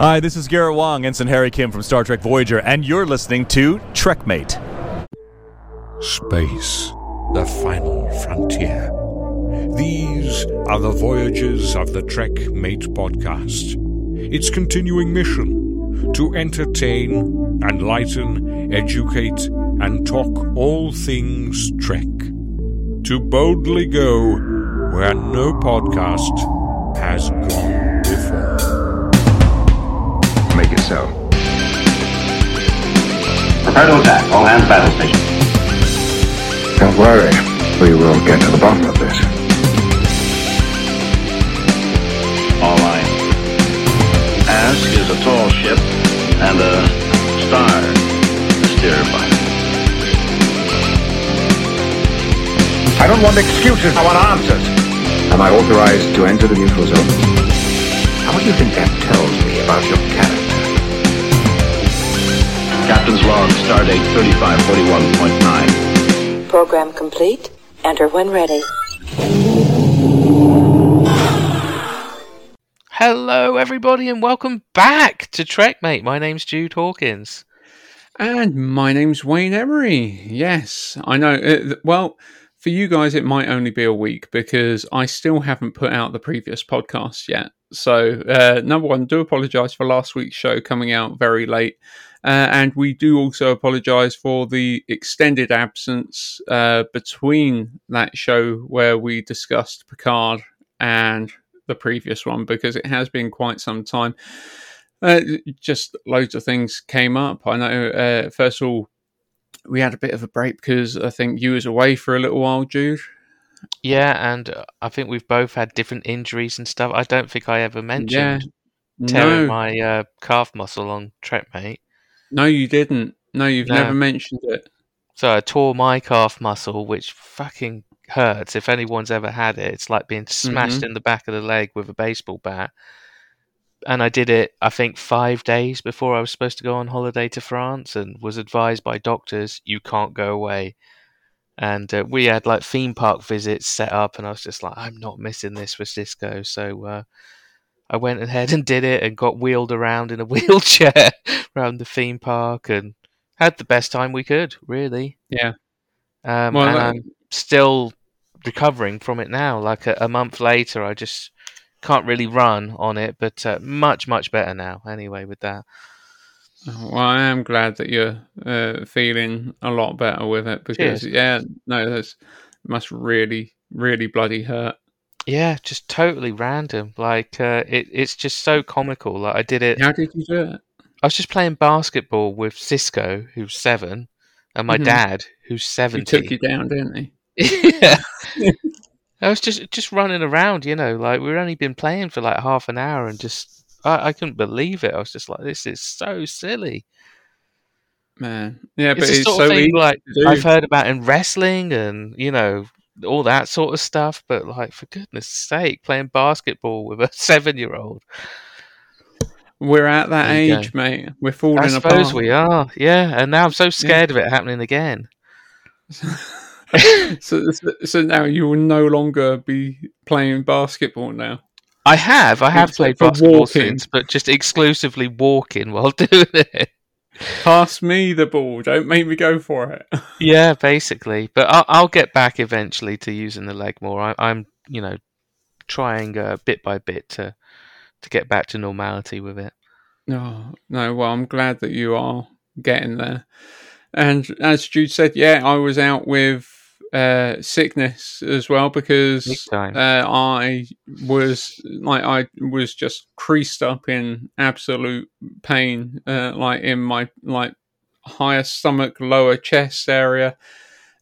Hi, this is Garrett Wang, Ensign Harry Kim from Star Trek Voyager, and you're listening to Trekmate. Space, the final frontier. These are the voyages of the Trek Mate podcast. Its continuing mission to entertain, enlighten, educate, and talk all things Trek. To boldly go where no podcast has gone so. Prepare to attack. All hands battle station. Don't worry. We will get to the bottom of this. All All right. Ask is a tall ship and a star to steer by. I don't want excuses. I want answers. Am I authorized to enter the neutral zone? How do you think that tells me about your character? Captain's log, stardate 3541.9. Program complete. Enter when ready. Hello, everybody, and welcome back to Trekmate. My name's Jude Hawkins. And my name's Wayne Emery. Yes, I know. Uh, well, for you guys, it might only be a week because I still haven't put out the previous podcast yet. So, uh, number one, do apologise for last week's show coming out very late. Uh, and we do also apologise for the extended absence uh, between that show where we discussed Picard and the previous one because it has been quite some time. Uh, just loads of things came up. I know, uh, first of all, we had a bit of a break because I think you was away for a little while, Jude. Yeah, and uh, I think we've both had different injuries and stuff. I don't think I ever Yeah. mentioned tearing No, my uh, calf muscle on Trekmate. No, you didn't. No, you've No. never mentioned it. So I tore my calf muscle, which fucking hurts. If anyone's ever had it, it's like being smashed Mm-hmm. in the back of the leg with a baseball bat. And I did it, I think, five days before I was supposed to go on holiday to France, and was advised by doctors you can't go away. And uh, we had like theme park visits set up, and I was just like, I'm not missing this for Cisco. So uh, I went ahead and did it, and got wheeled around in a wheelchair around the theme park, and had the best time we could. Really. Yeah. Um, Well, and that- I'm still recovering from it now. Like a, a month later, I just can't really run on it, but uh, much, much better now. Anyway, with that, Well, I am glad that you're uh, feeling a lot better with it because, Cheers. yeah, no, that's must really, really bloody hurt. Yeah, just totally random. Like uh, it, it's just so comical. Like I did it. How did you do it? I was just playing basketball with Cisco, who's seven, and my Mhm. dad, who's He seventy. took you down, didn't he? yeah. I was just just running around, you know, like we'd only been playing for like half an hour, and just I, I couldn't believe it. I was just like, this is so silly. Man, yeah, but it's the it's sort so thing easy like. I've heard about in wrestling and you know all that sort of stuff, but like for goodness sake, playing basketball with a seven-year-old. We're at that age, mate. We're falling apart. I suppose apart. we are, yeah. And now I'm so scared of it happening again. so, so, now you will no longer be playing basketball now. I have, I have played basketball walking. since, but just exclusively walking while doing it. Pass me the ball. Don't make me go for it. Yeah, basically. But I'll, I'll get back eventually to using the leg more. I, I'm, you know, trying uh, bit by bit to to get back to normality with it. No, no. Well, I'm glad that you are getting there. And as Jude said, yeah, I was out with uh, sickness as well because uh, I was like I was just creased up in absolute pain, uh, like in my like higher stomach, lower chest area,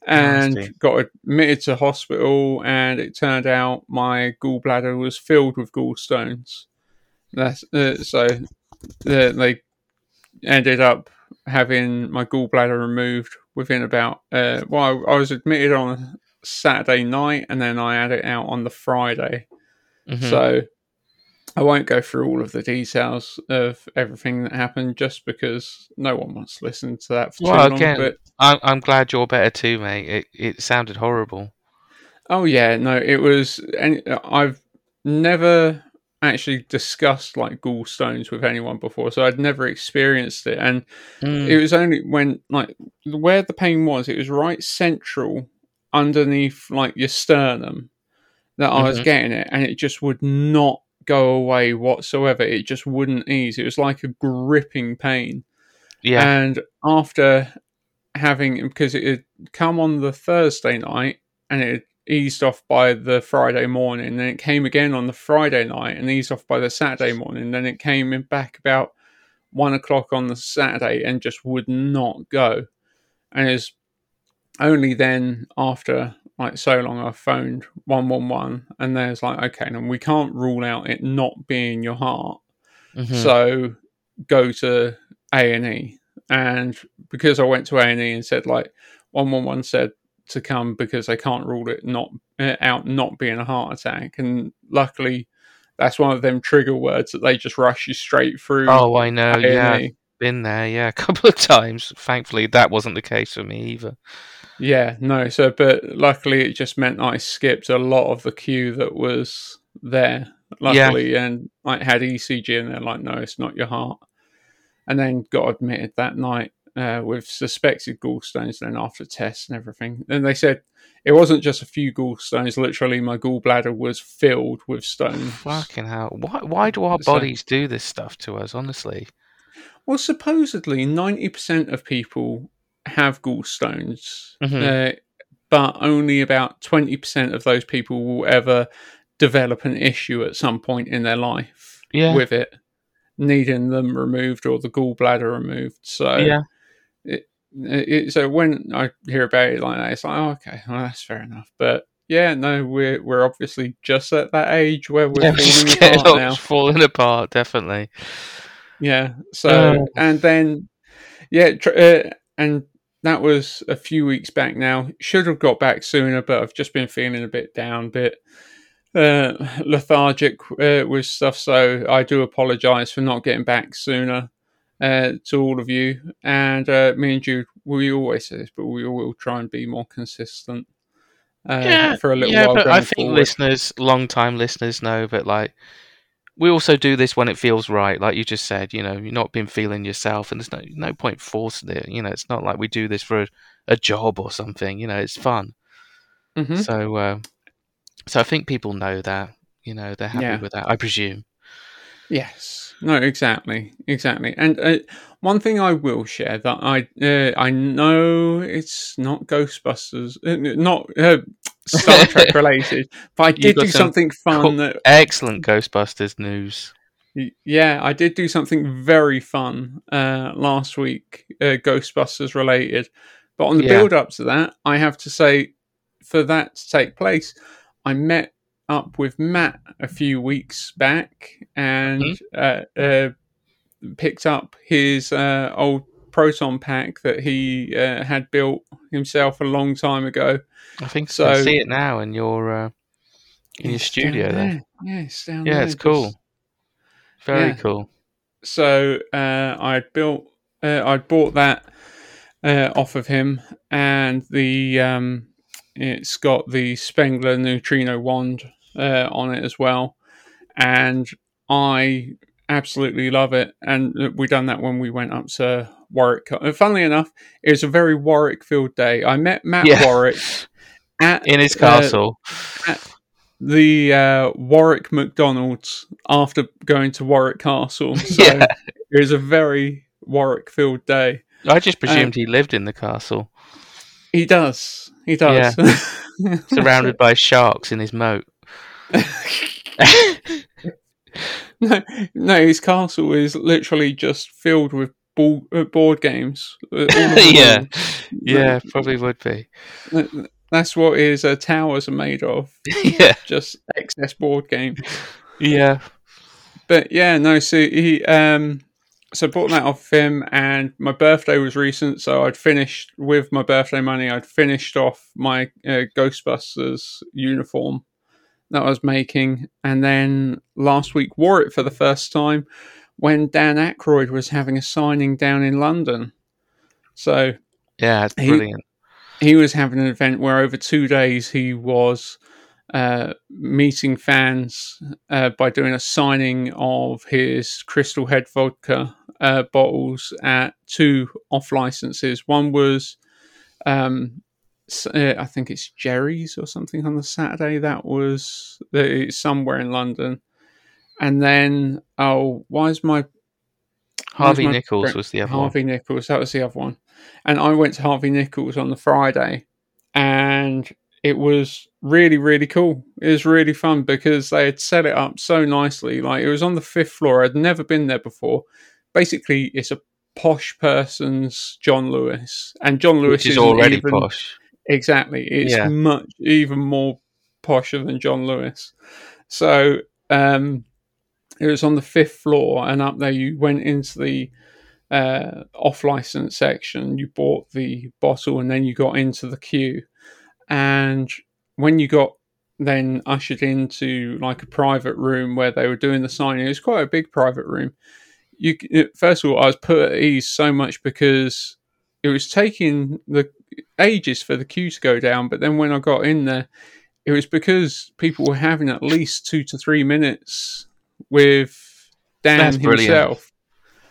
and Nasty. got admitted to hospital. And it turned out my gallbladder was filled with gallstones. That's uh, so uh, they ended up having my gallbladder removed within about uh well I, was admitted on a Saturday night and then I had it out on the Friday. Mhm. So I won't go through all of the details of everything that happened just because no one wants to listen to that for Well, too long. again, But I'm, I'm glad you're better too, mate. It it sounded horrible. oh yeah, no, it was and I've never actually discussed like gallstones with anyone before, so I'd never experienced it. And Mm. it was only when like where the pain was, it was right central underneath like your sternum that I was Mhm. getting it, and it just would not go away whatsoever. It just wouldn't ease. It was like a gripping pain. yeah. And after having, because it had come on the Thursday night and it had eased off by the Friday morning, then it came again on the Friday night and eased off by the Saturday morning, then it came in back about one o'clock on the Saturday and just would not go. And it's only then after like so long I phoned one one one and there's like okay, and we can't rule out it not being your heart. Mhm. So go to A and E, and because I went to A and E and said like one one one said to come because they can't rule it not uh, out not being a heart attack, and luckily that's one of them trigger words that they just rush you straight through. oh, I know. A&E. Yeah, been there. Yeah, a couple of times. Thankfully, that wasn't the case for me either. Yeah, no. So, but luckily, it just meant I skipped a lot of the queue that was there. Yeah. Luckily, and I had ECG, and they're like, "No, it's not your heart." And then got admitted that night uh, with suspected gallstones. Then after tests and everything, and they said it wasn't just a few gallstones. Literally, my gallbladder was filled with stones. Fucking hell! Why? Why do our So- bodies do this stuff to us? Honestly. Well, supposedly ninety percent of people have gallstones, Mhm. uh, but only about twenty percent of those people will ever develop an issue at some point in their life Yeah. with it, needing them removed or the gallbladder removed. So, Yeah. It, so when I hear about it like that, it's like, oh, okay, well, that's fair enough. But yeah, no, we're we're obviously just at that age where we're Yeah, falling apart of now. falling apart. Definitely. Yeah. So Oh. and then yeah, tr- uh, and that was a few weeks back now. Should have got back sooner, but I've just been feeling a bit down, a bit uh, lethargic uh, with stuff. So I do apologise for not getting back sooner uh, to all of you. And uh, me and Jude, we always say this, but we will try and be more consistent. Uh, for a little yeah, while. but I think forward. listeners, long-time listeners, know that like we also do this when it feels right. Like you just said, you know, you're not been feeling yourself, and there's no no point forcing it. You know, it's not like we do this for a, a job or something. You know, it's fun. Mhm. So, uh, so I think people know that. You know, they're happy Yeah. with that. I presume. Yes. No, exactly, exactly. And uh, one thing I will share that I uh, I know it's not Ghostbusters, uh, not uh, Star Trek related, but I did do some something fun. cool- that, Excellent Ghostbusters news. yeah, I did do something very fun uh, last week, uh, Ghostbusters related. But on the Yeah. build up to that, I have to say, for that to take place, I met up with Matt a few weeks back and uh, uh, picked up his uh, old proton pack that he uh, had built himself a long time ago. I think So- I see it now in your uh, in your studio there. Yeah, it's down Yeah, there. it's cool. Very Yeah. cool. so uh, I'd built, uh, I'd bought that uh, off of him, and the um, it's got the Spengler neutrona wand uh, on it as well, and I absolutely love it. And we done that when we went up to Warwick. Uh, Funnily enough, it was a very Warwick-filled day. I met Matt Yeah. Warwick at In his uh, castle. the uh, Warwick McDonald's after going to Warwick Castle. So Yeah. it was a very Warwick filled day. I just presumed he lived in the castle, He does. He does. surrounded by sharks in his moat. no, no, his castle is literally just filled with ball, uh, board games. uh, all over yeah, walls. yeah, probably would be. That's what his uh, towers are made of. yeah, Just excess board games. yeah, but yeah, no. So he, um, so I bought that off him, and my birthday was recent, so I'd finished with my birthday money. I'd finished off my uh, Ghostbusters uniform that I was making, and then last week wore it for the first time when Dan Aykroyd was having a signing down in London. So yeah. It's He- brilliant. he was having an event where over two days he was uh, meeting fans uh, by doing a signing of his Crystal Head vodka uh, bottles at two off licenses. One was, um, uh, I think it's Jerry's or something on the Saturday. That was it's somewhere in London. And then, oh, why is my Harvey my Nichols was the other Harvey Nichols. That was the other one. And I went to Harvey Nichols on the Friday, and it was really, really cool. It was really fun because they had set it up so nicely. Like it was on the fifth floor. I'd never been there before. Basically, it's a posh person's John Lewis, and John Lewis is already even- posh. Exactly. It's Yeah. much even more posher than John Lewis. So um, it was on the fifth floor, and up there you went into the uh, off license section. You bought the bottle, and then you got into the queue. And when you got then ushered into like a private room where they were doing the signing, it was quite a big private room. You first of all, I was put at ease so much because it was taking the ages for the queue to go down. But then when I got in there, it was because people were having at least two to three minutes with Dan That's brilliant.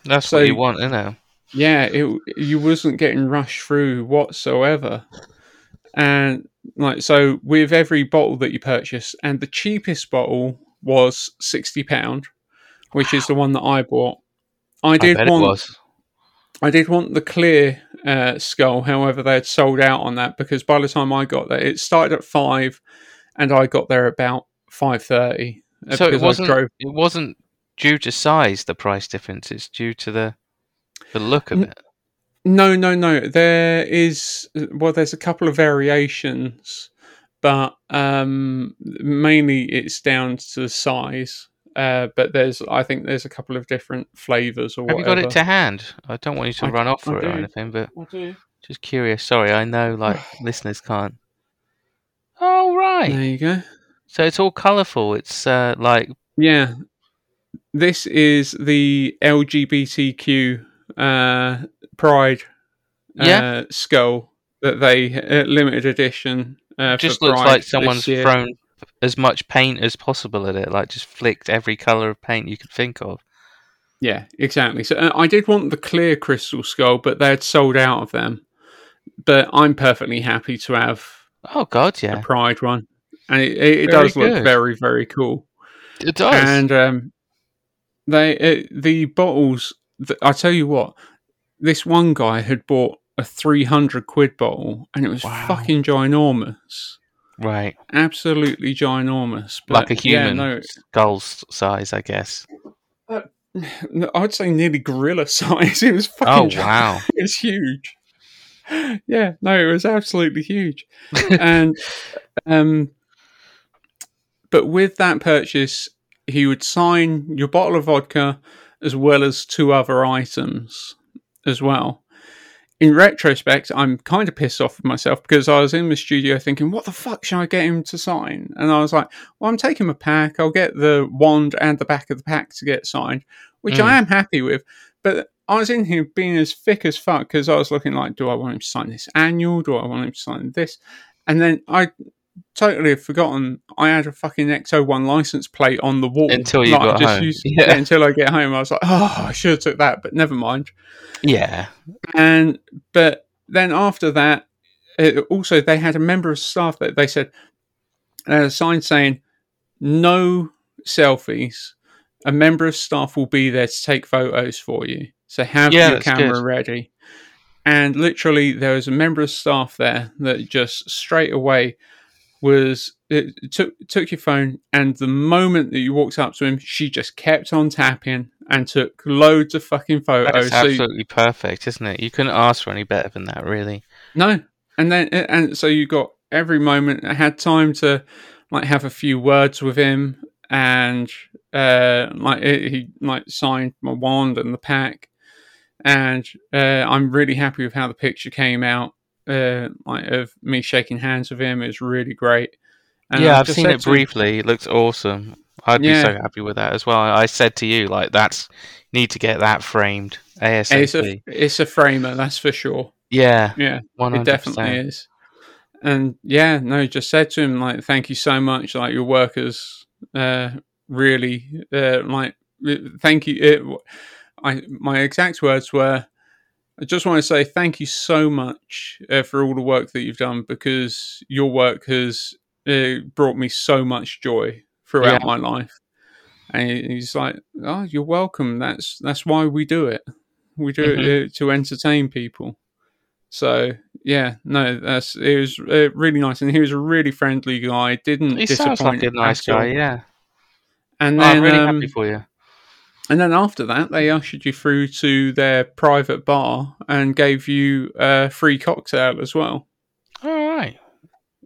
That's So- what you want, isn't it? Yeah, it you wasn't getting rushed through whatsoever. And like so with every bottle that you purchase, and the cheapest bottle was sixty pound, which is the one that I bought. I I did bet want. I did want the clear uh, skull. However, they had sold out on that because by the time I got there, it started at five, and I got there about five thirty. So it wasn't. drove- It wasn't due to size. The price difference. It's due to the the look of it. No, no, no. There is well, there's a couple of variations, but um, mainly it's down to the size. Uh, but there's, I think, there's a couple of different flavors or Have you got it to hand? I don't want you to I- run off I for it or anything, but do. just curious. Sorry, I know like listeners can't. Oh right. There you go. So it's all colourful. It's uh, like Yeah, this is the LGBTQ uh, Pride Yeah. uh, skull that they uh, limited edition. Uh, just looks like someone's thrown as much paint as possible at it. Like just flicked every colour of paint you could think of. Yeah, exactly. So uh, I did want the clear crystal skull, but they had sold out of them. But I'm perfectly happy to have Oh God, yeah, a Pride one, and it, it, it does look very, very cool. it does. And um, they uh, the bottles. Th- I tell you what, this one guy had bought a 300 quid bottle, and it was Wow. fucking ginormous, right, absolutely ginormous. like a But, yeah, human no, skull s- gize, I guess. no, I'd say nearly gorilla size. It was fucking. Oh wow. it was huge. Yeah, no, it was absolutely huge. and um but with that purchase he would sign your bottle of vodka as well as two other items as well in retrospect i'm kind of pissed off with myself because i was in the studio thinking what the fuck should i get him to sign and i was like well i'm taking a pack i'll get the wand and the back of the pack to get signed which Mm. i am happy with but I was in here being as thick as fuck because I was looking like, do I want him to sign this annual? Do I want him to sign this? And then I totally had forgotten I had a fucking ECTO-1 license plate on the wall Until you Like, I got just home. used- Yeah. until I get home, I was like, oh, I should have took that, but never mind. Yeah. And but then after that, it, also they had a member of staff that they said uh, a sign saying no selfies. A member of staff will be there to take photos for you. So have Yeah, your camera good. ready. And literally, there was a member of staff there that just straight away was it took took your phone, and the moment that you walked up to him, she just kept on tapping and took loads of fucking photos. That's So- absolutely perfect, isn't it? You couldn't ask for any better than that, really. No, and then and so you got every moment. I had time to like have a few words with him, and uh, like he like signed my wand and the pack, and uh, I'm really happy with how the picture came out. Uh, like of me shaking hands with him, it was really great. And yeah, I've seen it to him- briefly. It looks awesome. I'd be so happy with that as well. I said to you, like, that's need to get that framed It's ASAP. a it's a framer, that's for sure. yeah, Yeah, one it definitely is. and yeah, no, just said to him like, "Thank you so much. Like your work has uh, really uh, like thank you." It, I my exact words were, "I just want to say thank you so much uh, for all the work that you've done because your work has uh, brought me so much joy throughout Yeah. my life." And he's like, "Oh, you're welcome. That's that's why we do it. We do Mm-hmm. it uh, to entertain people." So yeah, no, that's it was uh, really nice, and he was a really friendly guy. Didn't He disappoint sounds like a nice guy. Yeah. And Oh, then, I'm really um, happy for you. And then after that, they ushered you through to their private bar and gave you a free cocktail as well. All right.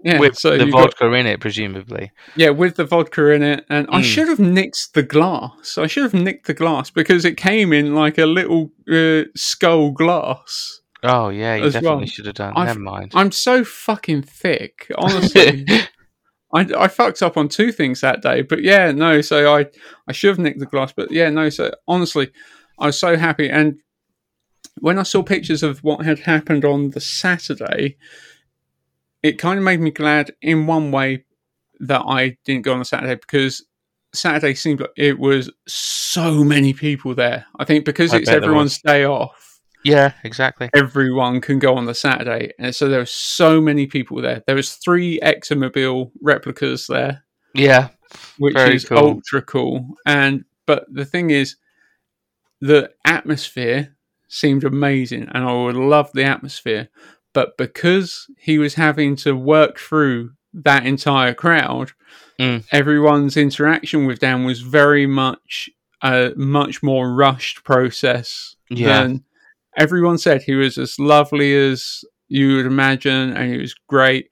Yeah, With so the you got- vodka in it, presumably. yeah, with the vodka in it, and I Mm. should have nicked the glass. I should have nicked the glass because it came in like a little uh, skull glass. Oh yeah, you As definitely well. should have done. I've- Never mind. I'm so fucking thick, honestly. I, I fucked up on two things that day, but yeah, no. So I I should have nicked the glass, but yeah, no. So honestly, I was so happy, and when I saw pictures of what had happened on the Saturday, it kind of made me glad in one way that I didn't go on the Saturday because Saturday seemed like it was so many people there. I think because I it's everyone's day off yeah, exactly. everyone can go on the Saturday, and so there were so many people there. There was three Ectomobile replicas there, Yeah, which Very is cool. ultra cool. And but the thing is, the atmosphere seemed amazing, and I would love the atmosphere. But because he was having to work through that entire crowd, Mm. everyone's interaction with Dan was very much a much more rushed process Yeah. than everyone said. He was as lovely as you would imagine, and he was great.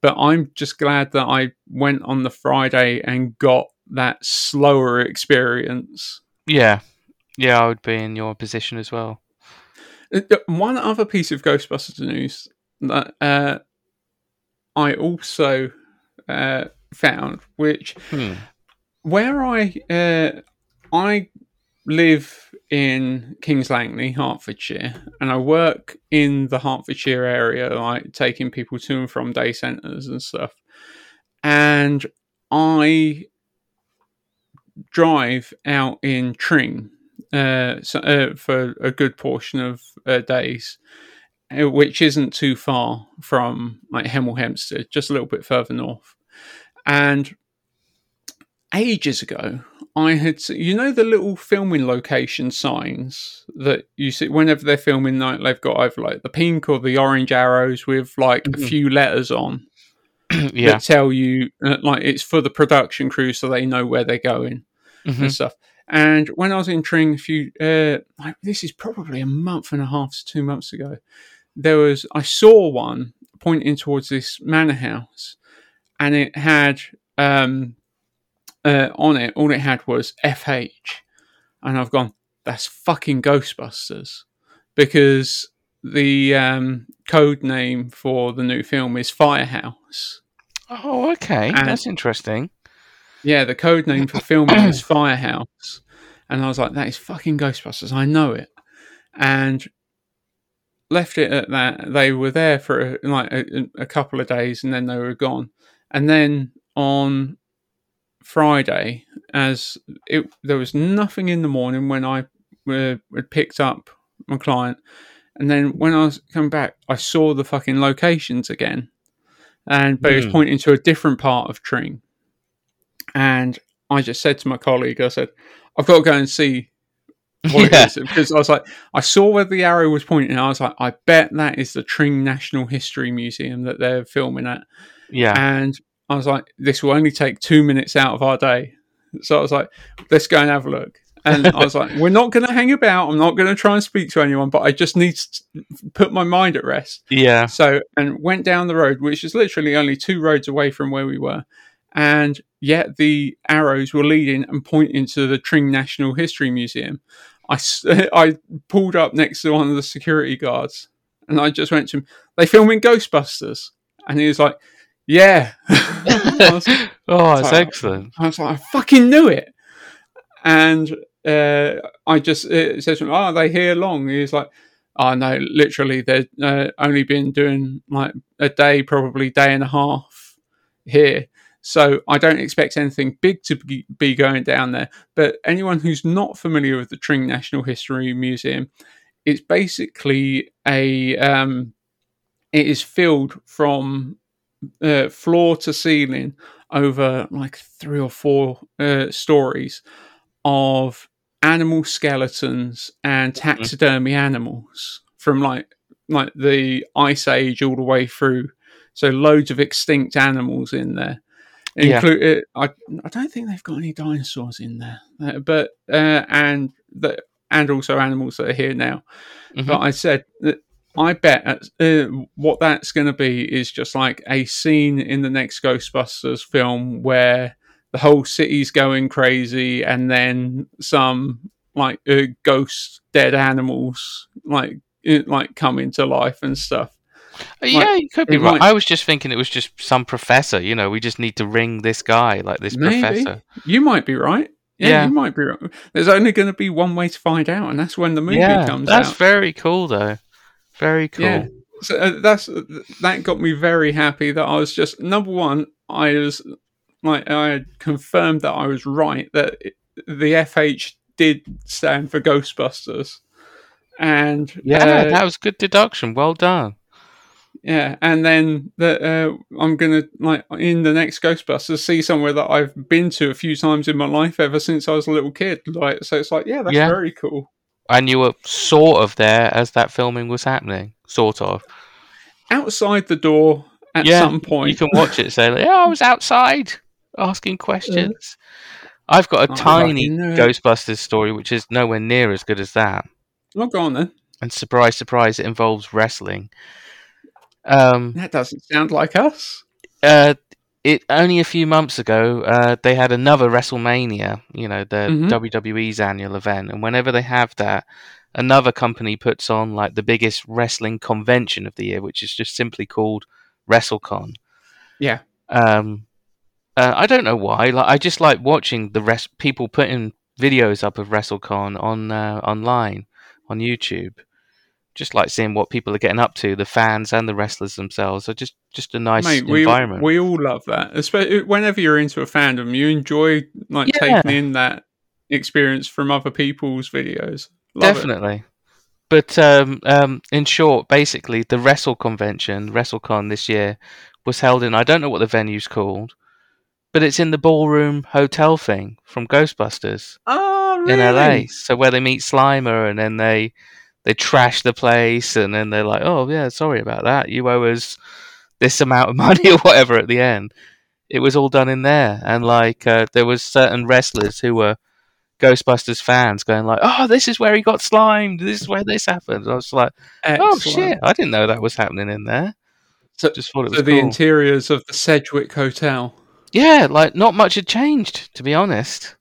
But I'm just glad that I went on the Friday and got that slower experience. yeah, yeah. I would be in your position as well. Uh, uh, One other piece of Ghostbusters news that uh, I also uh, found, which Hmm. where I uh, I live in Kings Langley, Hertfordshire, and I work in the Hertfordshire area, like taking people to and from day centres and stuff. And I drive out in Tring uh, so, uh, for a good portion of uh, days, uh, which isn't too far from like Hemel Hempstead, just a little bit further north. And ages ago, I had, you know, the little filming location signs that you see whenever they're filming, like they've got either like the pink or the orange arrows with like a Mhm. few letters on yeah, that tell you, uh, like, it's for the production crew so they know where they're going Mhm. and stuff. And when I was entering a few, uh, like, this is probably a month and a half to two months ago, there was, I saw one pointing towards this manor house and it had, um, uh, on it, all it had was FH. And I've gone, that's fucking Ghostbusters. Because the um, code name for the new film is Firehouse. Oh, okay. And- That's interesting. Yeah, the code name for filming is Firehouse. And I was like, that is fucking Ghostbusters. I know it. And left it at that. They were there for like a, a couple of days and then they were gone. And then on Friday, as it, there was nothing in the morning when I uh, had picked up my client. And then when I was coming back, I saw the fucking locations again. And but it was Hmm. pointing to a different part of Tring. And I just said to my colleague, I said, I've got to go and see what Yeah. it is. Because I was like, I saw where the arrow was pointing. I was like, I bet that is the Tring Natural History Museum that they're filming at. Yeah, And I was like, this will only take two minutes out of our day. So I was like, let's go and have a look. And I was like, we're not going to hang about. I'm not going to try and speak to anyone, but I just need to put my mind at rest. yeah. So, and went down the road, which is literally only two roads away from where we were. And yet the arrows were leading and pointing to the Tring Natural History Museum. I, I pulled up next to one of the security guards and I just went to him, they filming Ghostbusters. And he was like, yeah. Was, oh, it's Sorry. excellent. I was like, I fucking knew it. And uh, I just said to oh, are they here long? He's like, Oh no, literally, they've uh, only been doing like a day, probably day and a half here. So I don't expect anything big to be be going down there. But anyone who's not familiar with the Tring Natural History Museum, it's basically a um, it is filled from uh, floor to ceiling over like three or four uh, stories of animal skeletons and taxidermy animals from like like the ice age all the way through. So loads of extinct animals in there. Include, uh, I, I don't think they've got any dinosaurs in there, uh, but uh, and the, and also animals that are here now. Mhm. But I said that I bet uh, what that's going to be is just like a scene in the next Ghostbusters film where the whole city's going crazy, and then some like uh, ghost dead animals like uh, like come into life and stuff. yeah, you could be right. might- I was just thinking it was just some professor. You know, we just need to ring this guy, like this Maybe professor. you might be right. Yeah, Yeah. you might be right. There's only going to be one way to find out, and that's when the movie yeah, comes that's out. That's very cool, though. Very cool. Yeah. So uh, that's that got me very happy that I was just number one. I was like I had confirmed that I was right that it, the FH did stand for Ghostbusters, and Yeah, uh, that was good deduction. Well done. yeah, and then that uh, I'm gonna like in the next Ghostbusters see somewhere that I've been to a few times in my life ever since I was a little kid. Like, so it's like, yeah, that's Yeah. very cool. And you were sort of there as that filming was happening. Sort of. Outside the door at yeah, some point, you can watch it. Say, like, "Yeah, I was outside asking questions." I've got a Oh, tiny. Ghostbusters story, which is nowhere near as good as that. Oh, go on then. And surprise, surprise, it involves wrestling. Um, That doesn't sound like us. uh, it only a few months ago, uh, they had another WrestleMania. You know, the Mhm. WWE's annual event, and whenever they have that, another company puts on like the biggest wrestling convention of the year, which is just simply called WrestleCon. Yeah. Um, uh, I don't know why. Like, I just like watching the rest people putting videos up of WrestleCon on uh, online on YouTube. Just like seeing what people are getting up to, the fans and the wrestlers themselves. So just just a nice Mate, we, environment. we all love that. Especially whenever you're into a fandom, you enjoy like Yeah. taking in that experience from other people's videos. Love it. Definitely. But um, um, in short, basically, the Wrestle Convention, WrestleCon this year, was held in, I don't know what the venue's called, but it's in the ballroom hotel thing from Ghostbusters Oh, really? in LA. So where they meet Slimer and then they they trash the place and then they're like, oh, yeah, sorry about that. You owe us this amount of money or whatever at the end. It was all done in there. And like, uh, there was certain wrestlers who were Ghostbusters fans going like, "Oh, this is where he got slimed. This is where this happened." I was like, "Oh shit! I didn't know that was happening in there." So, Just thought it was so the cool. interiors of the Sedgwick Hotel. yeah, like not much had changed, to be honest.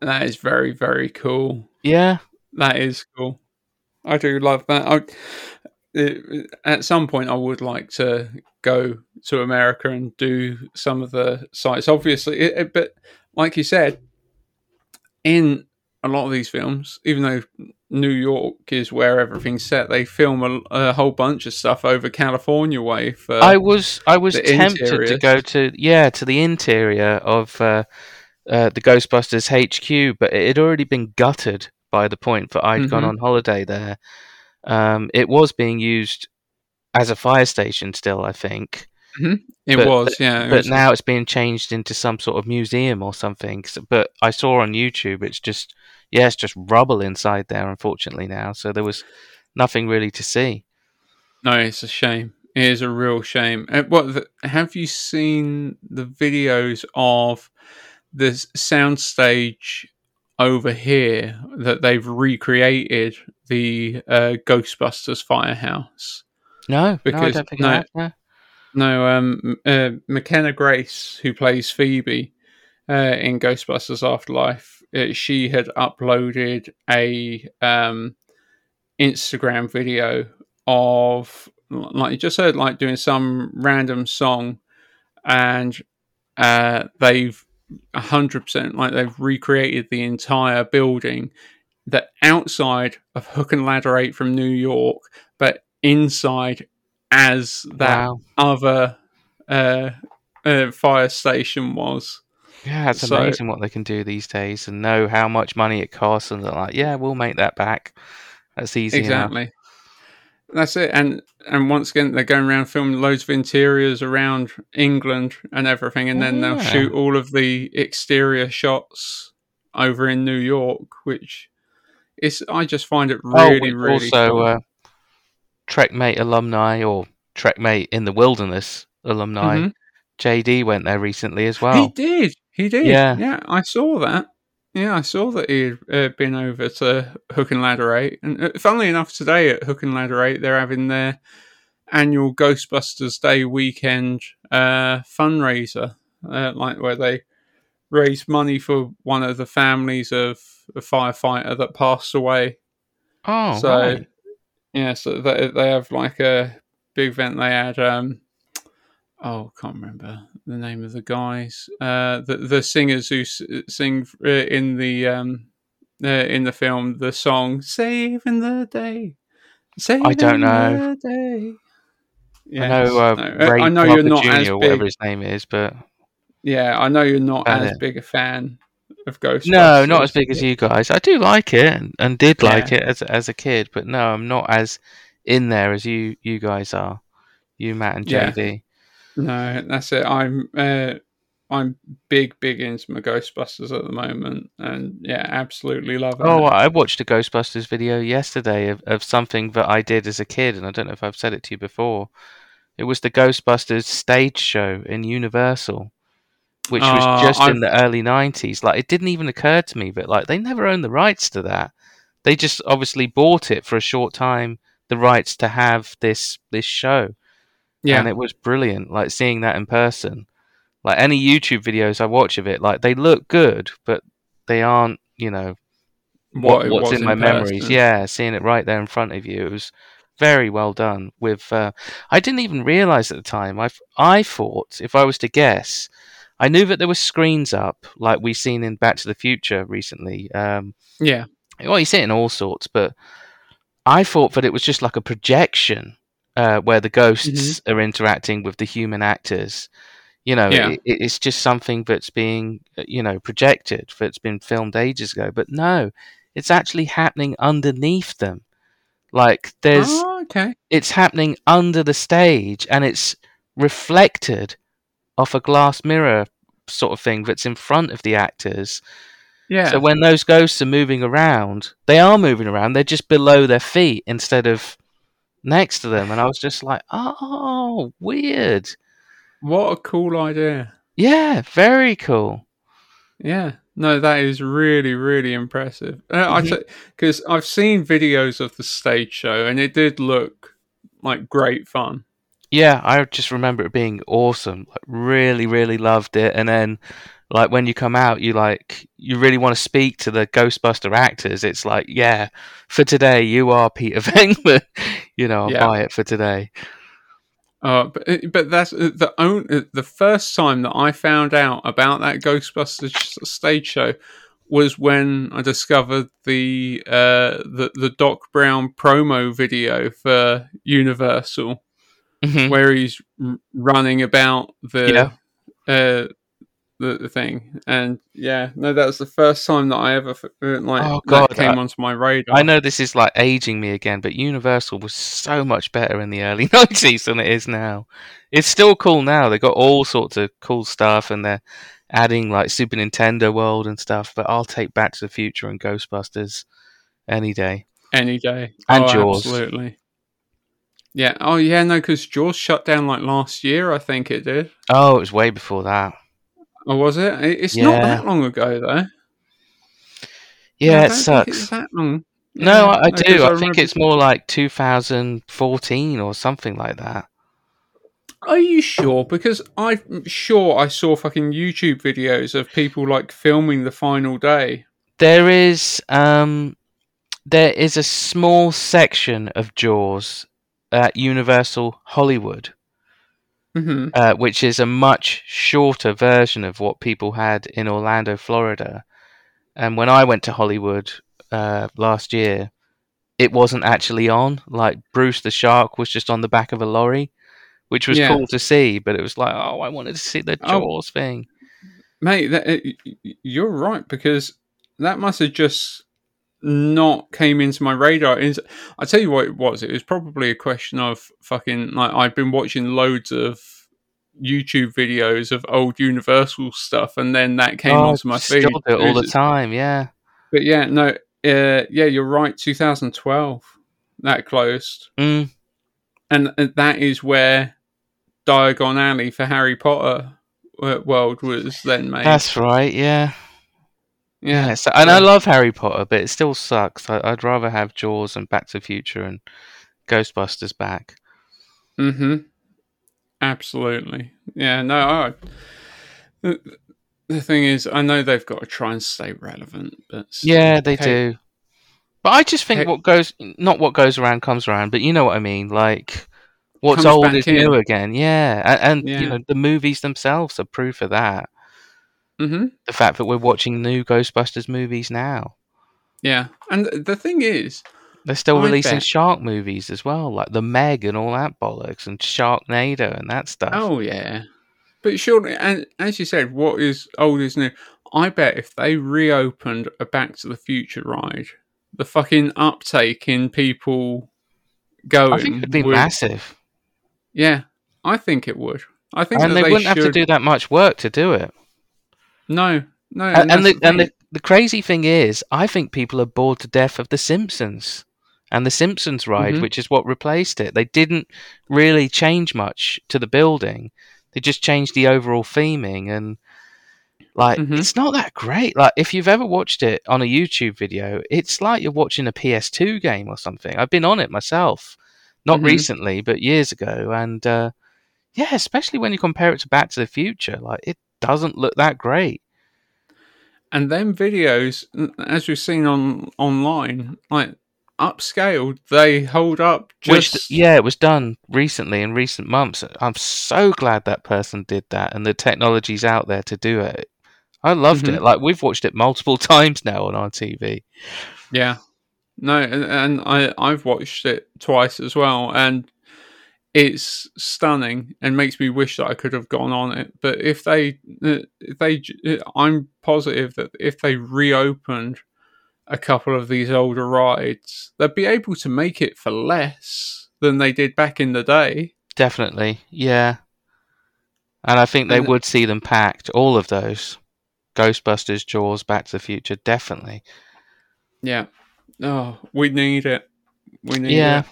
That is very, very cool. Yeah, That is cool. I do love that. I, it, at some point, I would like to go to America and do some of the sites. Obviously, it, it- but like you said, in a lot of these films, even though New York is where everything's set, they film a, a whole bunch of stuff over California way. For I was I was tempted to go to yeah to the interior of uh, uh, the Ghostbusters HQ, but it had already been gutted by the point that i had gone Mhm. on holiday there. Um, it was being used as a fire station still, I think. it but- was, yeah. it but was- now it's being changed into some sort of museum or something. So, but I saw on YouTube, it's just yeah, it's just rubble inside there, unfortunately now. So there was nothing really to see. No, it's a shame. It is a real shame. Uh, what the, have you seen the videos of the soundstage over here that they've recreated the uh, Ghostbusters firehouse? No, no, I Because- don't think no. No. No, um, uh, McKenna Grace, who plays Phoebe uh, in Ghostbusters Afterlife, uh, she had uploaded a um, Instagram video of like you just heard like doing some random song, and uh, they've hundred percent like they've recreated the entire building the outside of Hook and Ladder 8 from New York, but inside as that Wow. other uh, uh, fire station was. Yeah, it's So- amazing what they can do these days and know how much money it costs, and they're like, yeah, we'll make that back. That's easy enough. That's it, and and once again they're going around filming loads of interiors around England and everything, and then they'll shoot all of the exterior shots over in New York, which is I just find it really, oh, really also cool. uh, Trekmate alumni or Trekmate in the Wilderness alumni. Mhm. JD went there recently as well. He did, he did, Yeah. yeah, I saw that. Yeah, I saw that he'd uh, been over to Hook and Ladder 8. And uh, funnily enough, today at Hook and Ladder 8, they're having their annual Ghostbusters Day weekend uh, fundraiser, uh, like where they raise money for one of the families of a firefighter that passed away. Oh, so, right. yeah, so they, they have like a big event. They had, um, oh, I can't remember the name of the guys, uh, the the singers who s- sing uh, in the um, uh, in the film the song "Saving the Day." Saving don't know. The day. I know, uh, No, Ray I know Parker you're not Jr. as or big. whatever his name is, but Yeah, I know you're not as it. big a fan of Ghostbusters. no, not as big as you guys. I do like it and, and did like Yeah. it as as a kid, but no, I'm not as in there as you you guys are. You, Matt, and Yeah. No, that's it. I'm uh, I'm big, big into my Ghostbusters at the moment, and yeah, absolutely love it. Oh, I watched a Ghostbusters video yesterday of, of something that I did as a kid, and I don't know if I've said it to you before. It was the Ghostbusters stage show in Universal, which was Ah, just I've- in the early '90s. Like, it didn't even occur to me that like they never owned the rights to that. They just obviously bought it for a short time, the rights to have this this show, yeah, and it was brilliant. Like seeing that in person. Like any YouTube videos I watch of it, like they look good, but they aren't, you know, what, it what's was in my memories. Yeah, seeing it right there in front of you, it was very well done. With uh, I didn't even realize at the time. I I thought, if I was to guess, I knew that there were screens up, like we've seen in Back to the Future recently. Um, yeah, well, you see it in all sorts, but I thought that it was just like a projection uh, where the ghosts are interacting with the human actors. You know, Yeah. it, it's just something that's being, uh, you know, projected, that's been filmed ages ago. But no, it's actually happening underneath them. Like there's, Oh, okay. it's happening under the stage, and it's reflected off a glass mirror sort of thing that's in front of the actors. Yeah. So when those ghosts are moving around, they are moving around. They're just below their feet instead of next to them. And I was just like, oh, weird. what a cool idea. Yeah, very cool. Yeah. No, that is really, really impressive. Uh, I Mhm. because I've seen videos of the stage show and it did look like great fun. Yeah, I just remember it being awesome. Like, really, really loved it. And then, like, when you come out, you like, you really want to speak to the Ghostbuster actors. It's like, yeah, for today, you are Peter Venkman. you know, I'll Yeah. buy it for today. Uh, but but that's uh, the only the first time that I found out about that Ghostbusters stage show was when I discovered the uh the the Doc Brown promo video for Universal Mhm. where he's r- running about the Yeah. uh the, the thing and yeah no that was the first time that I ever f- uh, like Oh, that God, came I- onto my radar. I know this is like aging me again, but Universal was so much better in the early 90s than it is now. It's still cool now. They've got all sorts of cool stuff and they're adding like Super Nintendo World and stuff, but I'll take Back to the Future and Ghostbusters any day. any day And oh, Jaws. absolutely. Yeah. Oh, yeah. No, because Jaws shut down like last year. I think it did. Oh, it was way before that. Or was it? It- It's not that long ago, though. Yeah, I it sucks. That long. No, Yeah, I, I 'cause do. I, think it's more like 2014 or something like that. Are you sure? Because I'm sure I saw fucking YouTube videos of people like filming the final day. There is um there is a small section of Jaws at Universal Hollywood, hmm uh, which is a much shorter version of what people had in Orlando, Florida. And when I went to Hollywood uh, last year, it wasn't actually on. Like Bruce the shark was just on the back of a lorry, which was Yeah. cool to see. But it was like, oh, I wanted to see the Oh. Jaws thing. Mate, that, you're right because that must have just not came into my radar. It's- I tell you what it was. It was probably a question of fucking like I've been watching loads of YouTube videos of old Universal stuff, and then that came oh, onto my feed. it all the time. Yeah, But yeah, no, uh, yeah, you're right. 2012 that closed, mm, and uh, that is where Diagon Alley for Harry Potter uh, world was then made. that's right. Yeah. Yeah, so, and I love Harry Potter, but it still sucks. I, I'd rather have Jaws and Back to the Future and Ghostbusters back. Mm-hmm. Absolutely. Yeah, no, I, the, the thing is, I know they've got to try and stay relevant, but still, Yeah, they hey, do. But I just think Hey- what goes not what goes around comes around, but you know what I mean. Like what's old is in. new again. Yeah, and, and Yeah. you know the movies themselves are proof of that. Mhm. The fact that we're watching new Ghostbusters movies now. Yeah, and the thing is, They're still I releasing bet- shark movies as well, like The Meg and all that bollocks, and Sharknado and that stuff. oh yeah, but surely, and as you said, what is old is new. I bet if they reopened a Back to the Future ride, the fucking uptake in people going I think it'd be would- massive, Yeah, I think it would. I think and that they, wouldn't have to do that much work to do it. No, no, and, and that's the and the, the crazy thing is, I think people are bored to death of The Simpsons and The Simpsons ride, Mhm. which is what replaced it. They didn't really change much to the building; they just changed the overall theming and. Like Mhm. it's not that great. Like if you've ever watched it on a YouTube video, it's like you're watching a PS2 game or something. I've been on it myself, not Mhm. recently, but years ago, and uh, yeah, especially when you compare it to Back to the Future, like it doesn't look that great. and them videos, as we've seen on online, like upscaled, they hold up Which, just yeah, it was done recently in recent months. I'm so glad that person did that and the technology's out there to do it. I loved Mhm. it. Like, we've watched it multiple times now on our TV. yeah. No, and, and I I've watched it twice as well, and it's stunning and makes me wish that I could have gone on it. But if they uh, if they, j- I'm positive that if they reopened a couple of these older rides, they'd be able to make it for less than they did back in the day. Definitely. Yeah. And I think they And- would see them packed. All of those. Ghostbusters, Jaws, Back to the Future. Definitely. Yeah. Oh, we need it. We need Yeah. it.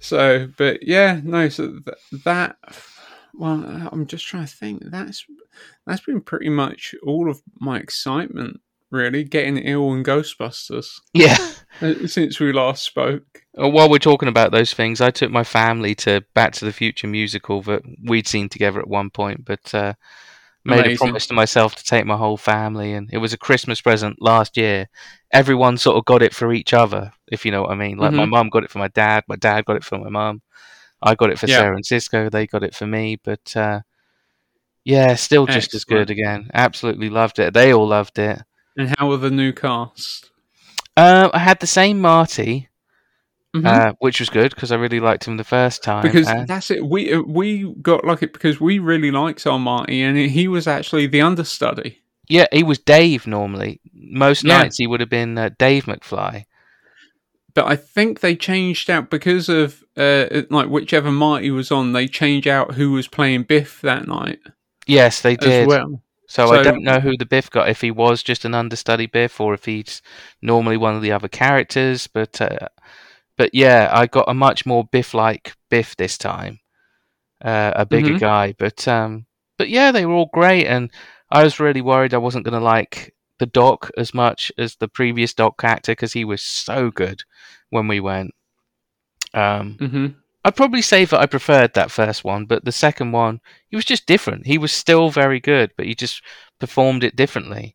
So, but yeah, no. So th- that, well, I'm just trying to think. That's that's been pretty much all of my excitement, really. Getting ill and Ghostbusters Yeah. uh, since we last spoke. Uh, While we're talking about those things, I took my family to Back to the Future musical that we'd seen together at one point, but uh, made a promise to myself to take my whole family, and it was a Christmas present last year. Everyone sort of got it for each other, if you know what I mean. Like my Mhm. mum got it for my dad, my dad got it for my mum, I got it for Yeah. Sarah and Cisco, they got it for me, but uh, yeah, still just as good again. Absolutely loved it. They all loved it. And how are the new cast? Uh, I had the same Marty, Mhm. uh, which was good because I really liked him the first time. because and- that's it. We uh, we got lucky because we really liked our Marty, and he was actually the understudy. Yeah, he was Dave normally. Most Yeah. nights he would have been uh, Dave McFly. but I think they changed out because of uh, like whichever Marty was on. They changed out who was playing Biff that night Yes, they as did. well. So, I don't know who the Biff got, if he was just an understudy Biff or if he's normally one of the other characters. But uh, but yeah, I got a much more Biff-like Biff this time, uh, a bigger Mhm. guy. But um, but yeah, they were all great, and I was really worried I wasn't going to like the Doc as much as the previous Doc actor because he was so good when we went. Um, hmm I'd probably say that I preferred that first one, but the second one, he was just different. He was still very good, but he just performed it differently.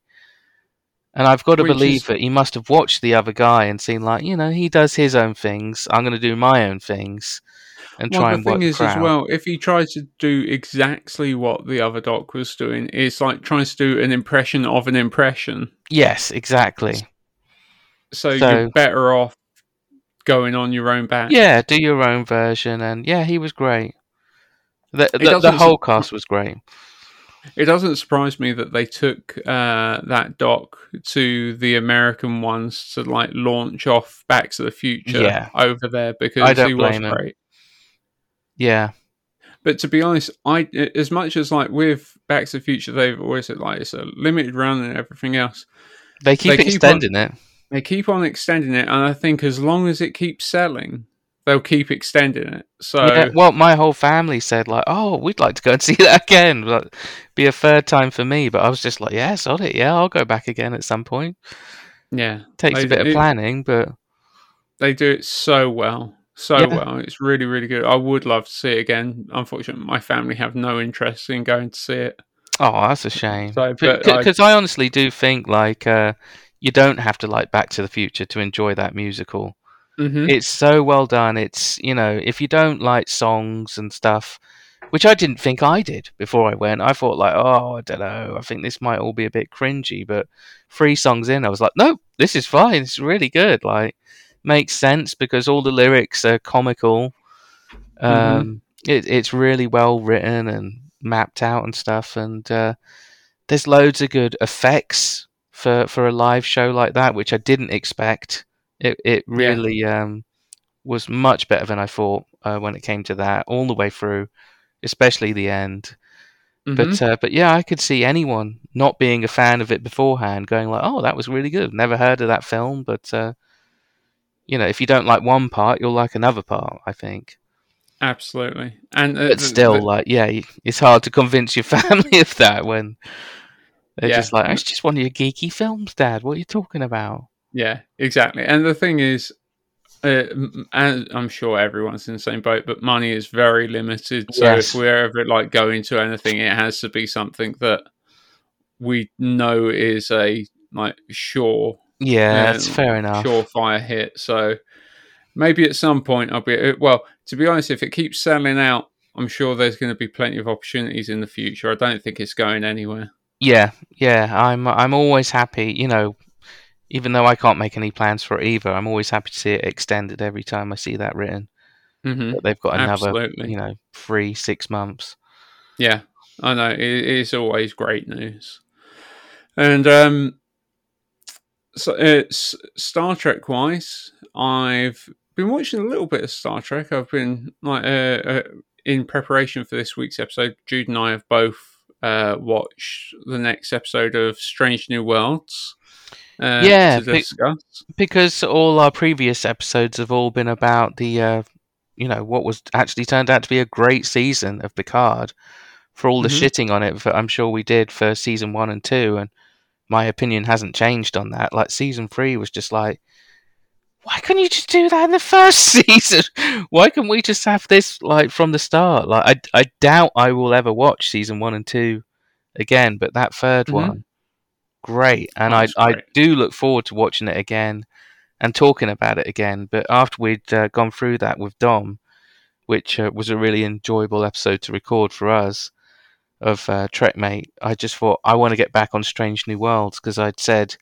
And I've got to Which believe is- that he must have watched the other guy and seen, like, you know, he does his own things. I'm going to do my own things and Well, try and work thing the is, as well, if he tries to do exactly what the other doc was doing, it's like trying to do an impression of an impression. Yes, exactly. So, So- you're better off going on your own back. Yeah, do your own version, and yeah, he was great. The the, the whole cast was great. It doesn't surprise me that they took uh, that doc to the American ones to like launch off Back to the Future Yeah. over there because I don't he was blame 'em. great. Yeah, But to be honest, I as much as like with Back to the Future, they've always said like it's a limited run and everything else. they keep They keep extending it. They keep on extending it, and I think as long as it keeps selling, they'll keep extending it. So Yeah, well, my whole family said like, "Oh, we'd like to go and see that again." Like, be a third time for me, but I was just like, "Yeah, sod it. Yeah, I'll go back again at some point." yeah, Takes They- a bit of planning, but they do it so well, so Yeah. well. It's really, really good. I would love to see it again. Unfortunately, my family have no interest in going to see it. oh, that's a shame. So, but I- Because I honestly do think like uh, you don't have to like Back to the Future to enjoy that musical. Hmm It's so well done. It's you know, if you don't like songs and stuff, which I didn't think I did before I went, I thought like, oh, I don't know, I think this might all be a bit cringy. But three songs in, I was like, no, this is fine. It's really good. Like, makes sense because all the lyrics are comical. Um, it, it's really well written and mapped out and stuff, and uh, there's loads of good effects for for a live show like that, which I didn't expect. It it Yeah. really um, was much better than I thought uh, when it came to that all the way through, especially the end. Mm-hmm. But uh, but yeah, I could see anyone not being a fan of it beforehand going like, "Oh, that was really good. Never heard of that film." But uh, you know, if you don't like one part, you'll like another part. I think. Absolutely, and uh, But still, the- like, yeah, it's hard to convince your family of that when they're Yeah. just like, "It's just one of your geeky films, Dad. What are you talking about?" Yeah, exactly. And the thing is, uh, and I'm sure everyone's in the same boat, but money is very limited. So Yes. if we're ever like going to anything, it has to be something that we know is a like sure, Yeah, uh, that's fair enough. surefire hit. So maybe at some point I'll be uh, well. To be honest, if it keeps selling out, I'm sure there's going to be plenty of opportunities in the future. I don't think it's going anywhere. Yeah, yeah, I'm I'm always happy, you know, even though I can't make any plans for it either, I'm always happy to see it extended every time I see that written. hmm That they've got another, Absolutely. you know, three, six months. Yeah, I know. It is always great news. And um, so it's Star Trek wise, I've been watching a little bit of Star Trek. I've been like uh, uh, in preparation for this week's episode. Jude and I have both uh, watched the next episode of Strange New Worlds. Uh, Yeah, discuss. Because all our previous episodes have all been about the, uh, you know, what was actually turned out to be a great season of Picard for all the Mhm. shitting on it that I'm sure we did for season one and two. And my opinion hasn't changed on that. Like, season three was just like, why couldn't you just do that in the first season? Why can't we just have this like from the start? Like, I, I doubt I will ever watch season one and two again, but that 3rd Mhm. one, great. And I, it's I do look forward to watching it again and talking about it again. But after we'd uh, gone through that with Dom, which uh, was a really enjoyable episode to record for us of uh, Trekmate, I just thought I want to get back on Strange New Worlds because I'd said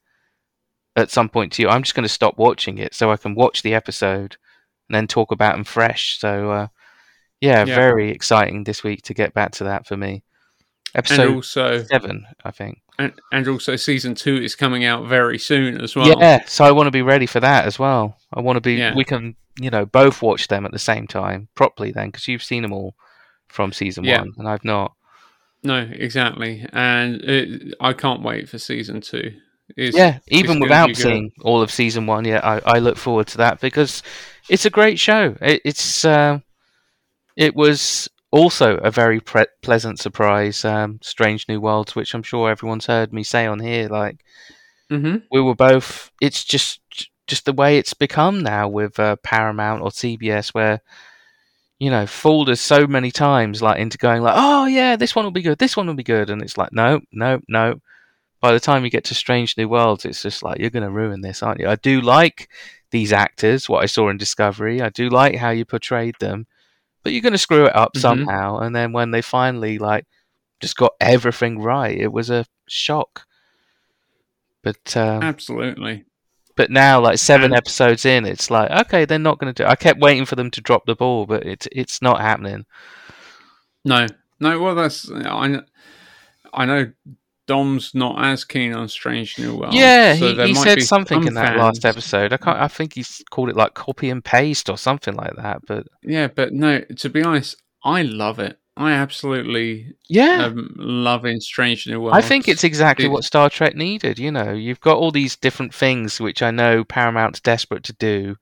at some point to you, I'm just going to stop watching it so I can watch the episode and then talk about them fresh. So, uh, yeah, Yeah. very exciting this week to get back to that for me. And Episode also, seven, I think. and, and also, season two is coming out very soon as well. Yeah, so I want to be ready for that as well. I want to be. Yeah. We can, you know, both watch them at the same time properly then, because you've seen them all from season Yeah. one, and I've not. No, exactly, and it, I can't wait for season two. It's, yeah, even without seeing all of season one, yeah, I, I look forward to that because it's a great show. It, it's uh, it was also a very pre- pleasant surprise. Um, Strange New Worlds, which I'm sure everyone's heard me say on here, like Mhm. we were both. It's just just the way it's become now with uh, Paramount or CBS, where you know fooled us so many times, like into going like, oh yeah, this one will be good, this one will be good, and it's like, no, no, no. By the time you get to Strange New Worlds, it's just like you're going to ruin this, aren't you? I do like these actors, what I saw in Discovery. I do like how you portrayed them, but you're going to screw it up Mhm. somehow. And then when they finally like just got everything right, it was a shock. But um, Absolutely. But now, like seven And- episodes in, it's like okay, they're not going to do. I kept waiting for them to drop the ball, but it's it's not happening. No, no. Well, that's I. I know Dom's not as keen on Strange New World. yeah, so he, he said something some in that last episode. I can't. I think he's called it like copy and paste or something like that. But Yeah, but no. To be honest, I love it. I absolutely yeah, um, loving Strange New World. I think it's exactly what Star Trek needed. You know, you've got all these different things which I know Paramount's desperate to do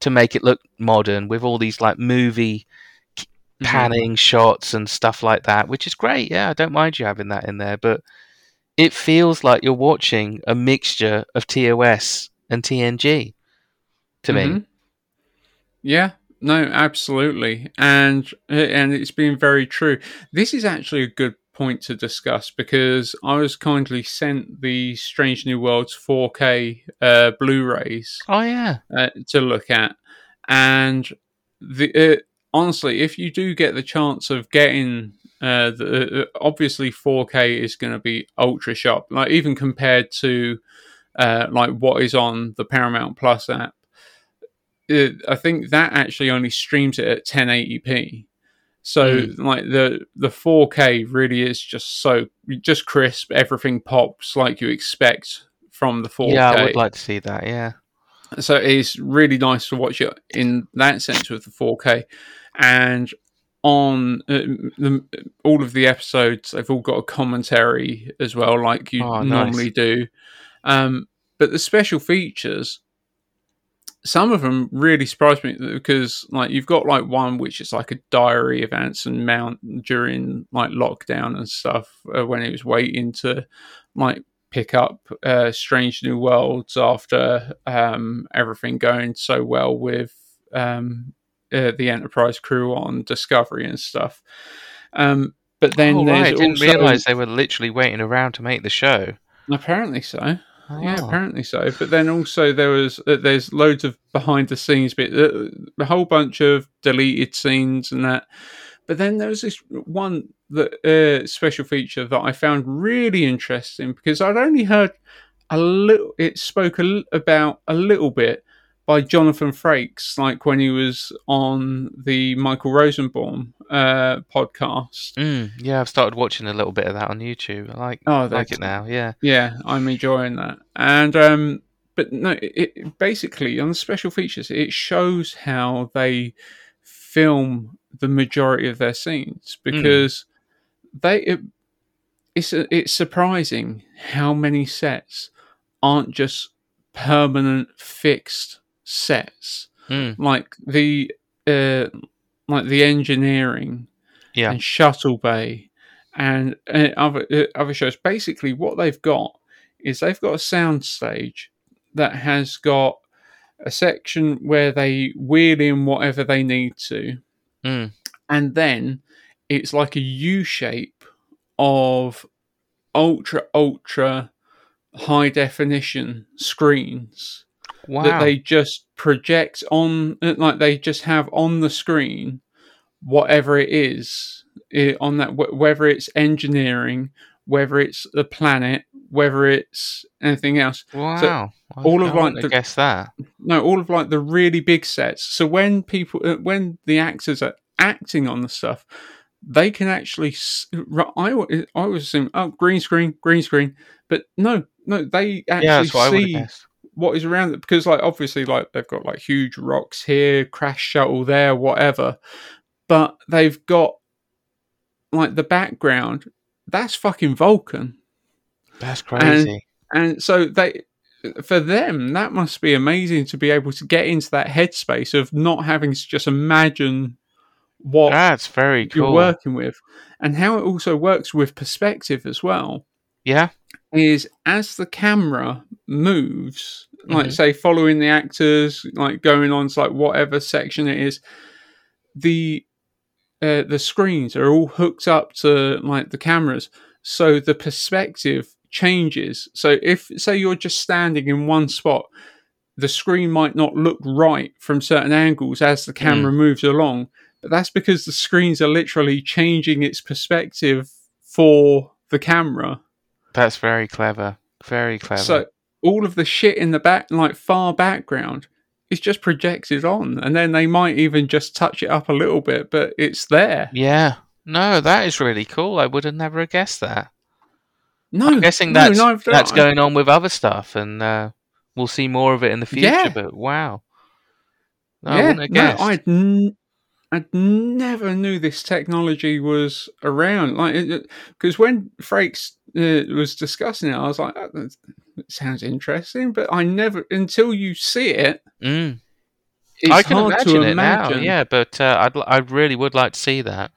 to make it look modern with all these like movie Mhm. panning shots and stuff like that, which is great. Yeah, I don't mind you having that in there, but it feels like you're watching a mixture of TOS and TNG to me. Mhm. Yeah, no, absolutely, and and it's been very true. This is actually a good point to discuss because I was kindly sent the Strange New Worlds 4K uh, Blu-rays Oh yeah, uh, to look at, and the uh, honestly, if you do get the chance of getting. Uh, the, uh, obviously, 4K is going to be ultra sharp, like even compared to uh, like what is on the Paramount Plus app. It, I think that actually only streams it at 1080p. So like the the 4K really is just so just crisp. Everything pops like you expect from the 4K. yeah, I would like to see that. Yeah, so it's really nice to watch it in that sense with the 4K. And on uh, the, all of the episodes, they've all got a commentary as well, like you Oh, nice. normally do. Um, but the special features, some of them really surprised me because, like, you've got like one which is like a diary of Anson Mount during like lockdown and stuff uh, when he was waiting to like pick up uh, Strange New Worlds after um, everything going so well with um, uh, the Enterprise crew on Discovery and stuff. Um, but then oh, there's right. I didn't also realize they were literally waiting around to make the show. apparently so. Yeah, Oh. apparently so. But then also there was uh, there's loads of behind the scenes bit, uh, a whole bunch of deleted scenes and that. But then there was this one that uh, special feature that I found really interesting because I'd only heard a little. It spoke a, about a little bit by Jonathan Frakes, like when he was on the Michael Rosenbaum uh, podcast. Mm, yeah, I've started watching a little bit of that on YouTube. I like Oh, like it now. Yeah. Yeah, I'm enjoying that. And um but no, it, basically on the special features, it shows how they film the majority of their scenes because they it, it's it's surprising how many sets aren't just permanent fixed sets Mm, like the uh like the engineering yeah. and Shuttle Bay and uh, other uh, other shows. Basically, what they've got is they've got a sound stage that has got a section where they wheel in whatever they need to, Mm. and then it's like a U shape of ultra ultra high definition screens Wow. that they just project on like they just have on the screen whatever it is i on that wh- whether it's engineering whether it's the planet whether it's anything else wow. I- all of, like, the- guessed that. no all of like the really big sets so when people uh, when the actors are acting on the stuff they can actually I, I was assuming oh green screen green screen but no no they actually Yeah, that's what I would have see. What is around it? Because like obviously like they've got like huge rocks here crash shuttle there whatever. But they've got like the background that's fucking vulcan. That's crazy. and so they for them that must be amazing to be able to get into that headspace of not having to just imagine what That's very you're working with and how it also works with perspective as well. Yeah. Is as the camera moves, like Mhm. say following the actors, like going on to like whatever section it is, the uh, the screens are all hooked up to like the cameras, so the perspective changes. So if say you're just standing in one spot, the screen might not look right from certain angles as the camera moves along, but that's because the screens are literally changing its perspective for the camera. That's very clever. Very clever. So all of the shit in the back, like far background, is just projected on, and then they might even just touch it up a little bit, but it's there. Yeah. No, that is really cool. I would have never guessed that. No, I'm guessing that's no, that's going on with other stuff, and uh, we'll see more of it in the future. Yeah. But wow, I yeah, no. I'd n- I'd never knew this technology was around. Like, because when Frakes uh, was discussing it, I was like, oh, that, sounds interesting, but I never until you see it. Mm. It's I can hard imagine to it imagine. now. Yeah, but uh, I'd I really would like to see that.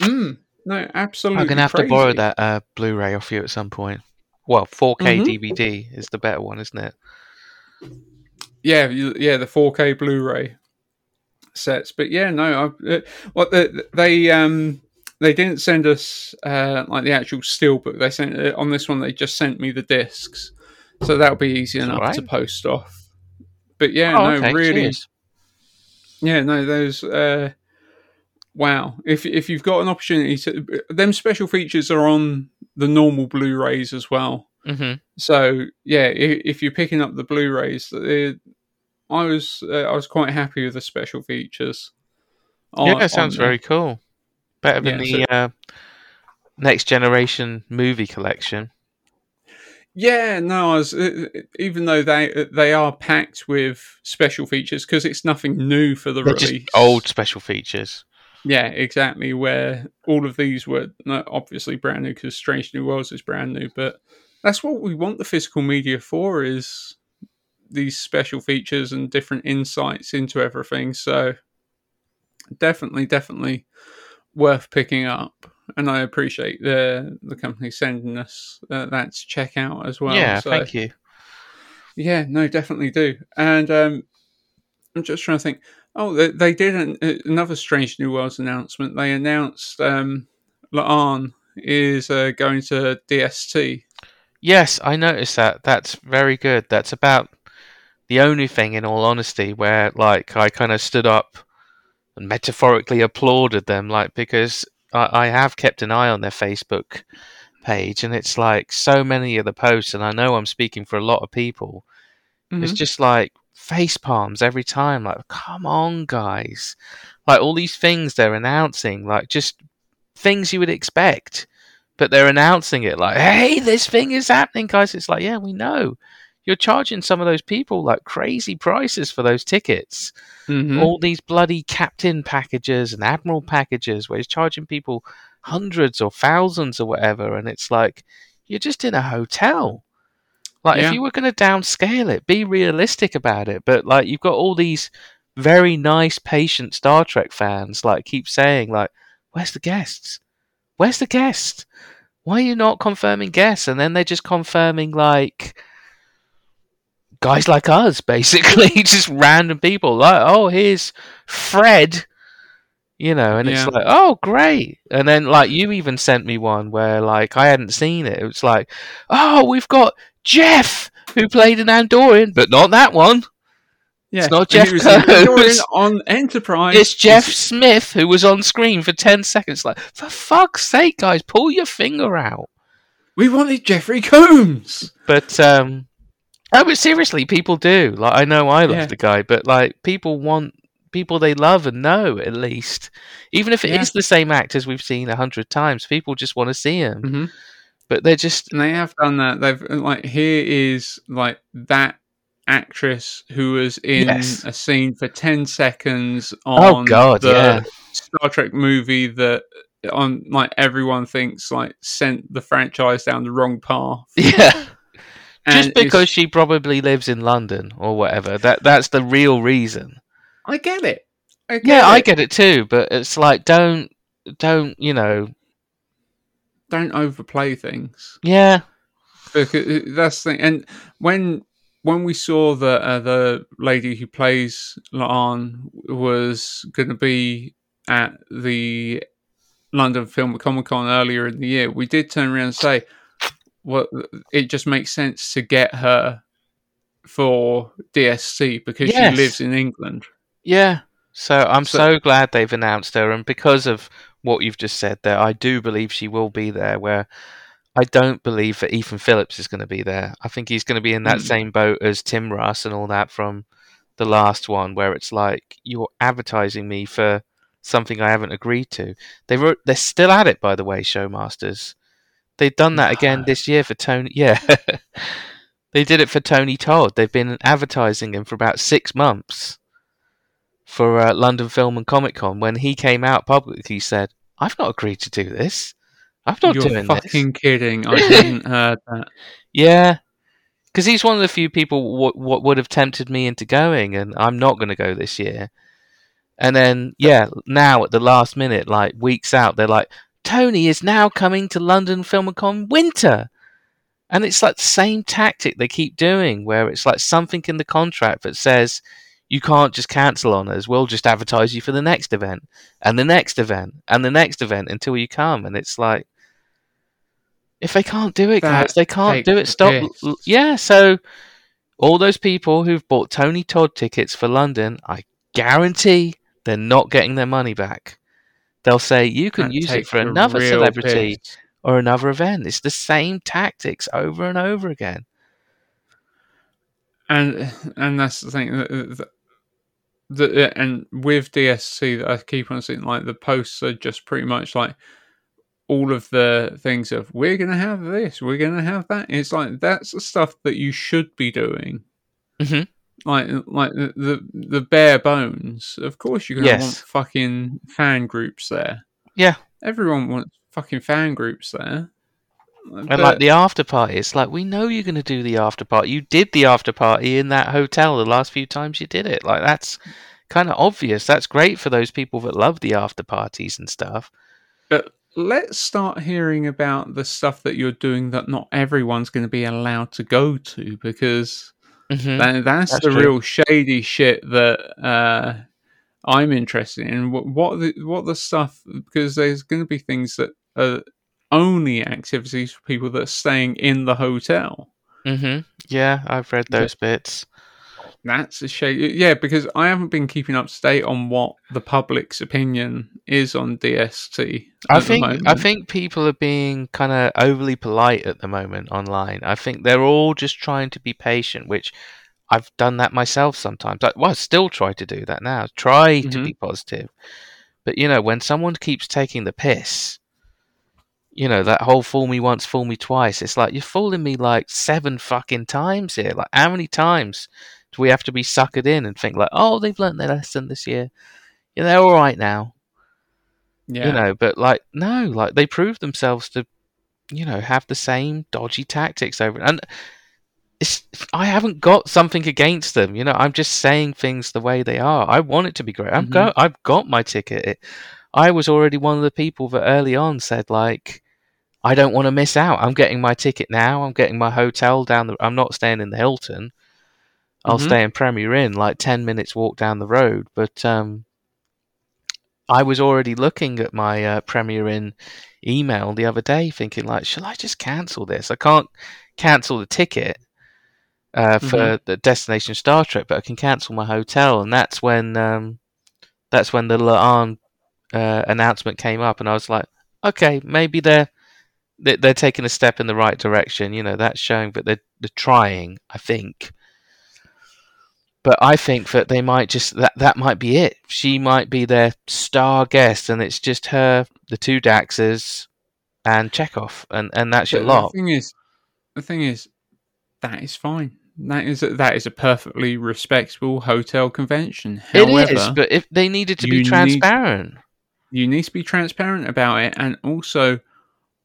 Mm, no, absolutely. I'm gonna have to borrow that uh, Blu-ray off you at some point. Well, 4K Mhm. DVD is the better one, isn't it? Yeah, yeah, the 4K Blu-ray sets. But yeah, no, I, uh, what the, they um they didn't send us uh like the actual steelbook. They sent uh, on this one. They just sent me the discs, so that'll be easy enough alright. to post off. But yeah, oh, no, okay, really, cheers. yeah, no, those. uh Wow, if if you've got an opportunity to, them special features are on the normal Blu-rays as well. hmm So yeah, if, if you're picking up the Blu-rays, uh, I was uh, I was quite happy with the special features. on- yeah, it sounds very cool. Better than Yeah, the uh, next generation movie collection. Yeah, no, I was uh, even though they they are packed with special features because it's nothing new for the They're release. just old special features. Yeah, exactly. Where all of these were obviously brand new because Strange New Worlds is brand new, but that's what we want the physical media for is these special features and different insights into everything. So definitely, definitely worth picking up. And I appreciate the the company sending us uh, that to check out as well. yeah, so, thank you. yeah, no, definitely do. And um, I'm just trying to think. Oh, they, they did an, uh, another Strange New Worlds announcement. They announced um, Laan is uh, going to DST. Yes, I noticed that. That's very good. That's about the only thing, in all honesty, where like I kind of stood up and metaphorically applauded them, like because I, I have kept an eye on their Facebook page, and it's like so many of the posts, and I know I'm speaking for a lot of people. It's Mhm. just like face palms every time. Like, come on, guys! Like all these things they're announcing, like just things you would expect but they're announcing it like, "Hey, this thing is happening, guys." It's like, yeah, we know. You're charging some of those people like crazy prices for those tickets. Mhm. All these bloody captain packages and admiral packages, where he's charging people hundreds or thousands or whatever, and it's like you're just in a hotel. Like, Yeah. if you were going to downscale it, be realistic about it. But like, you've got all these very nice, patient Star Trek fans like keep saying like, "Where's the guests? Where's the guest? Why are you not confirming guests?" And then they're just confirming like guys like us, basically, just random people. Like, oh, here's Fred. You know, and Yeah. it's like, oh, great. And then, like, you even sent me one where, like, I hadn't seen it. It was like, oh, we've got Jeff, who played an Andorian, but not that one. yeah. It's not Jeff. Andorian on Enterprise. It's Jeff Smith, who was on screen for 10 seconds. Like, for fuck's sake, guys, pull your finger out. We wanted Jeffrey Combs. But um oh but seriously, people do. Like I know I love Yeah. the guy, but like people want people they love and know at least. Even if it is Yeah. the same actors we've seen a hundred times, people just want to see him. Mhm. But they're just And they have done that. They've like here is like that actress who was in Yes. a scene for ten seconds Oh, on God, the yeah. Star Trek movie that on like everyone thinks like sent the franchise down the wrong path. yeah. Just because she probably lives in London or whatever. That that's the real reason. I get it. I get yeah, I get it too, but it's like don't don't, you know, Don't overplay things. yeah. because that's the thing. And when when we saw that uh, the lady who plays Laan was going to be at the London Film Comic Con earlier in the year, we did turn around and say, "Well, it just makes sense to get her for DST because Yes. she lives in England." Yeah. So I'm So- so, glad they've announced her, and because of what you've just said there, I do believe she will be there. Where I don't believe that Ethan Phillips is going to be there. I think he's going to be in that Mm. same boat as Tim Russ and all that from the last one, where it's like you're advertising me for something I haven't agreed to. They wrote, they're still at it, by the way, Showmasters. They've done that again this year for Tony. Yeah, they did it for Tony Todd. They've been advertising him for about six months for uh, London Film and Comic Con. When he came out publicly, he said, "I've not agreed to do this. I'm not You're doing this." fucking kidding. I hadn't heard that. Yeah, because he's one of the few people what what would have tempted me into going, and I'm not going to go this year. And then yeah, now at the last minute, like weeks out, they're like, Tony is now coming to London Filmicon Winter, and it's like the same tactic they keep doing, where it's like something in the contract that says you can't just cancel on us. We'll just advertise you for the next event and the next event and the next event until you come, and it's like. If they can't do it, guys, they can't do it. Stop. piss. Yeah, so all those people who've bought Tony Todd tickets for London, I guarantee they're not getting their money back. They'll say you can That use it for another celebrity piss. or another event. It's the same tactics over and over again. and and that's the thing that, that- and with DST that I keep on seeing like the posts are just pretty much like all of the things of we're gonna have this, we're gonna have that. It's like that's the stuff that you should be doing. hmm Like like the the, the bare bones. Of course, you're gonna Yes. want fucking fan groups there. Yeah. Everyone wants fucking fan groups there. And like the after party, it's like we know you're going to do the after party. You did the after party in that hotel the last few times you did it. Like that's kind of obvious. That's great for those people that love the after parties and stuff. But let's start hearing about the stuff that you're doing that not everyone's going to be allowed to go to because hmm that, that's, That's the true. real shady shit that uh, I'm interested in. What what the what the stuff because there's going to be things that are only activities for people that are staying in the hotel. hmm Yeah, I've read those bits. That's a shame. Yeah, because I haven't been keeping up to date on what the public's opinion is on DST. I think I think people are being kind of overly polite at the moment online. I think they're all just trying to be patient, which I've done that myself sometimes. I, well, I still try to do that now. Try to Mhm. be positive, but you know, when someone keeps taking the piss, you know that whole "fool me once, fool me twice." It's like you're fooling me like seven fucking times here. Like, how many times we have to be suckered in and think like, "Oh, they've learnt their lesson this year. Yeah, they're all right now." yeah. you know but like no like they proved themselves to you know have the same dodgy tactics over and it's i haven't got something against them you know i'm just saying things the way they are. I want it to be great. I'm go mm-hmm. i've got my ticket. It- i was already one of the people that early on said like i don't want to miss out. I'm getting my ticket now. I'm getting my hotel down the i'm not staying in the hilton i'll Mhm. stay in premier inn like 10 minutes walk down the road but um I was already looking at my uh, Premier Inn email the other day, thinking like, shall I just cancel this? I can't cancel the ticket uh, for Mhm. the destination Star Trek, but I can cancel my hotel, and that's when um, that's when the Laan uh, announcement came up, and I was like, okay, maybe they're they- they're taking a step in the right direction. You know, that's showing that they're they're trying. I think. But I think that they might just that that might be it. She might be their star guest, and it's just her, the two Daxes, and Chekhov, and and that's your lot. The thing is, the thing is, that is fine. That is a, that is a perfectly respectable hotel convention. It However, is, but if they needed to be need- transparent, you need to be transparent about it, and also,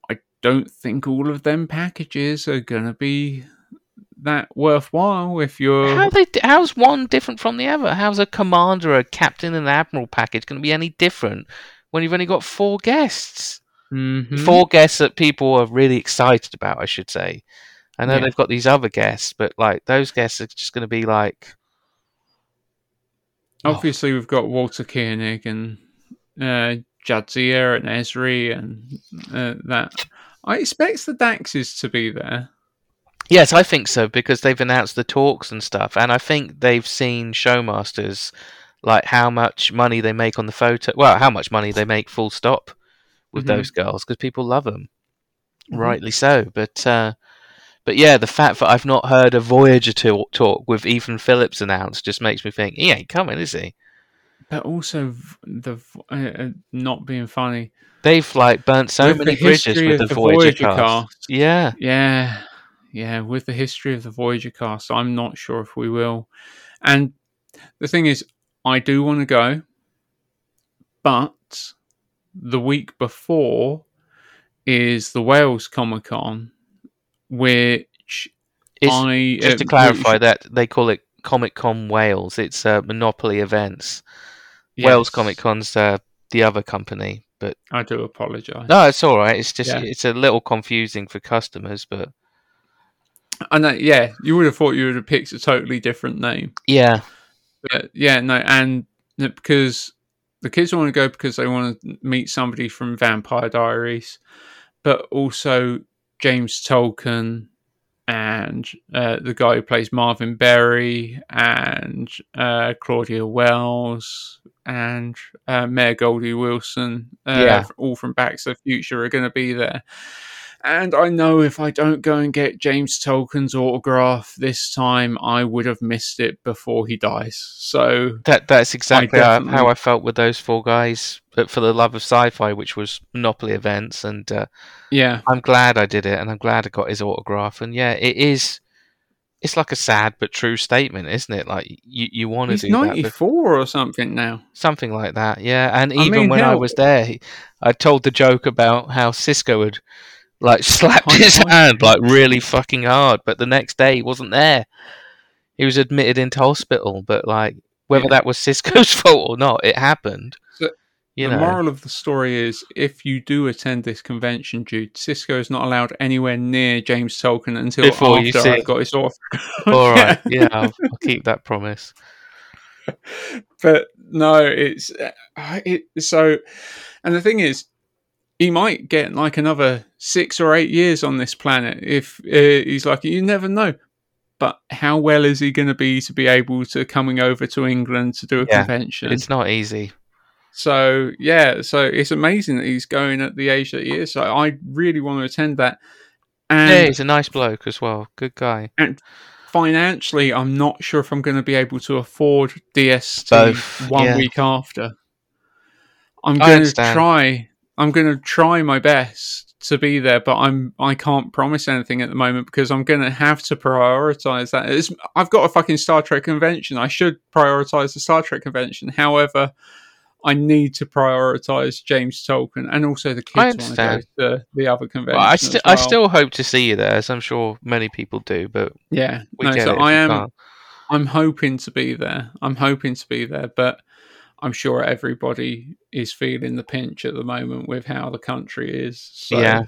I don't think all of them packages are gonna be that worthwhile if you're. how they how's one different from the other? How's a commander, a captain, and an admiral package going to be any different when you've only got four guests? Mhm. Four guests that people are really excited about, I should say. I know Yeah. they've got these other guests, but like those guests are just going to be like Oh. Obviously, we've got Walter Koenig and uh, Jadzia and Ezri and uh, that. I expect the Daxes to be there. Yes, I think so because they've announced the talks and stuff, and I think they've seen Showmasters, like how much money they make on the photo. Well, how much money they make, full stop, with Mhm. those girls because people love them. rightly so. But uh, but yeah, the fact that I've not heard a Voyager talk, talk with Ethan Phillips announced just makes me think he ain't coming, is he? But also the uh, uh, not being funny. They've like burnt so With many bridges with the, the Voyager, Voyager cast. cast. Yeah, Yeah, yeah. With the history of the Voyager cast, I'm not sure if we will. And the thing is, I do want to go, but the week before is the Wales Comic Con, which It's- I just to uh, clarify which- that they call it Comic Con Wales. It's uh, Monopoly Events. Wales Comic Con's uh, the other company, but I do apologise. no, it's all right. It's just Yeah. it's a little confusing for customers, but I know. Yeah, you would have thought you would have picked a totally different name. yeah, But yeah, no, and because the kids want to go because they want to meet somebody from Vampire Diaries, but also James Tolkan and uh, the guy who plays Marvin Berry and uh, Claudia Wells and uh, Mayor Goldie Wilson, uh, Yeah. all from Back to the Future, are going to be there. And I know if I don't go and get James Tolkan's autograph this time, I would have missed it before he dies. So that that's exactly how, how I felt with those four guys. But for the love of sci-fi, which was Monopoly Events, and uh, yeah, I'm glad I did it, and I'm glad I got his autograph. And yeah, it is. It's like a sad but true statement, isn't it? Like you, you want to he's do that, ninety four or something now. something like that. Yeah, and I even mean, when I was there, I told the joke about how Cisco had like slapped I- his I- hand like really fucking hard, but the next day he wasn't there. He was admitted into hospital, but like whether Yeah. that was Cisco's fault or not, it happened. So, you the know, moral of the story is if you do attend this convention, Jude, Cisco is not allowed anywhere near James Tolkan until Before you after I've it. got his autograph. all right, yeah, I'll, I'll keep that promise. but no, it's uh, it, so. And the thing is, he might get like another six or eight years on this planet if uh, he's like. You never know. But how well is he going to be to be able to coming over to England to do a Yeah, convention? It's not easy. So yeah, so it's amazing that he's going at the age that he is. So I really want to attend that. And yeah, he's a nice bloke as well. Good guy. And financially, I'm not sure if I'm going to be able to afford DST Both, one yeah. week after. I'm I going to try. I'm going to try my best to be there, but I'm I can't promise anything at the moment because I'm going to have to prioritize that. It's, I've got a fucking Star Trek convention. I should prioritize the Star Trek convention. However, I need to prioritize James Tolkan and also the kids want to go to the other convention. Well, I, st- I still hope to see you there, as I'm sure many people do. But yeah. we no, so. I am. I'm hoping to be there. I'm hoping to be there, but I'm sure everybody is feeling the pinch at the moment with how the country is. So Yeah.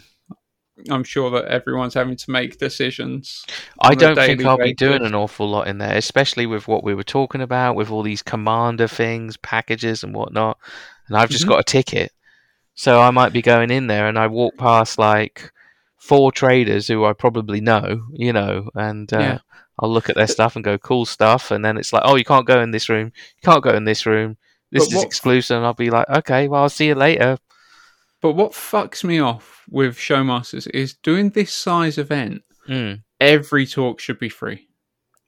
I'm sure that everyone's having to make decisions. I don't think I'll be doing an awful lot in there, especially with what we were talking about, with all these commander things, packages, and whatnot. And I've just Mhm. got a ticket, so I might be going in there, and I walk past like four traders who I probably know, you know, and uh, Yeah. I'll look at their stuff and go, "Cool stuff," and then it's like, "Oh, you can't go in this room. You can't go in this room. This But is what- exclusive." And I'll be like, "Okay, well, I'll see you later." But what fucks me off with Showmasters is doing this size event, Mm. every talk should be free.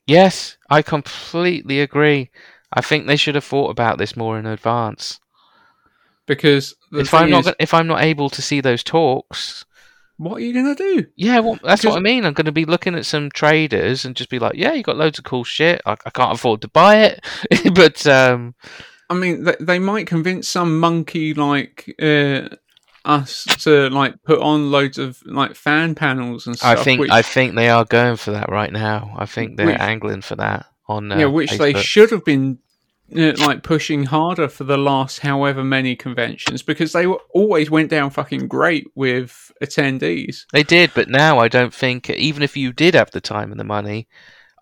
Yes, I completely agree. I think they should have thought about this more in advance. Because the if I'm thing not if I'm not able to see those talks, what are you going to do? yeah, well, that's what I mean. I'm going to be looking at some traders and just be like, yeah, you got loads of cool shit. I, I can't afford to buy it, but um, I mean, they, they might convince some monkey like uh, us to like put on loads of like fan panels and stuff. I think which, I think they are going for that right now. I think they're Which- angling for that on uh, yeah, which they should have been uh, like pushing harder for the last however many conventions because they were, always went down fucking great with attendees. They did, but now I don't think even if you did have the time and the money,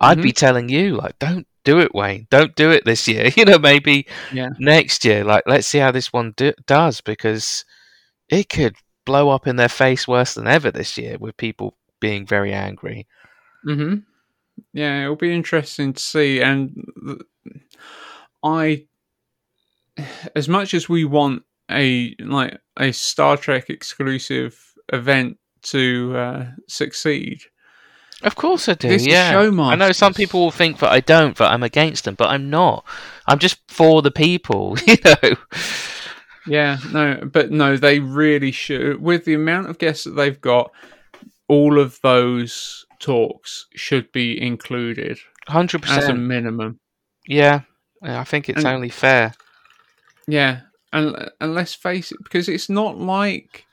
I'd Mm-hmm. be telling you like, don't do it, Wayne. Don't do it this year. You know, maybe Yeah. next year. Like, let's see how this one do- does because it could blow up in their face worse than ever this year with people being very angry. hmm Yeah, it'll be interesting to see. And I, as much as we want a like a Star Trek exclusive event to uh, succeed. Of course I do. This yeah, show I know some people will think that I don't, that I'm against them, but I'm not. I'm just for the people. You know. Yeah, no, but no, they really should. With the amount of guests that they've got, all of those talks should be included Hundred as a minimum. Yeah, I think it's And- only fair. Yeah, and and let's face it, because it's not like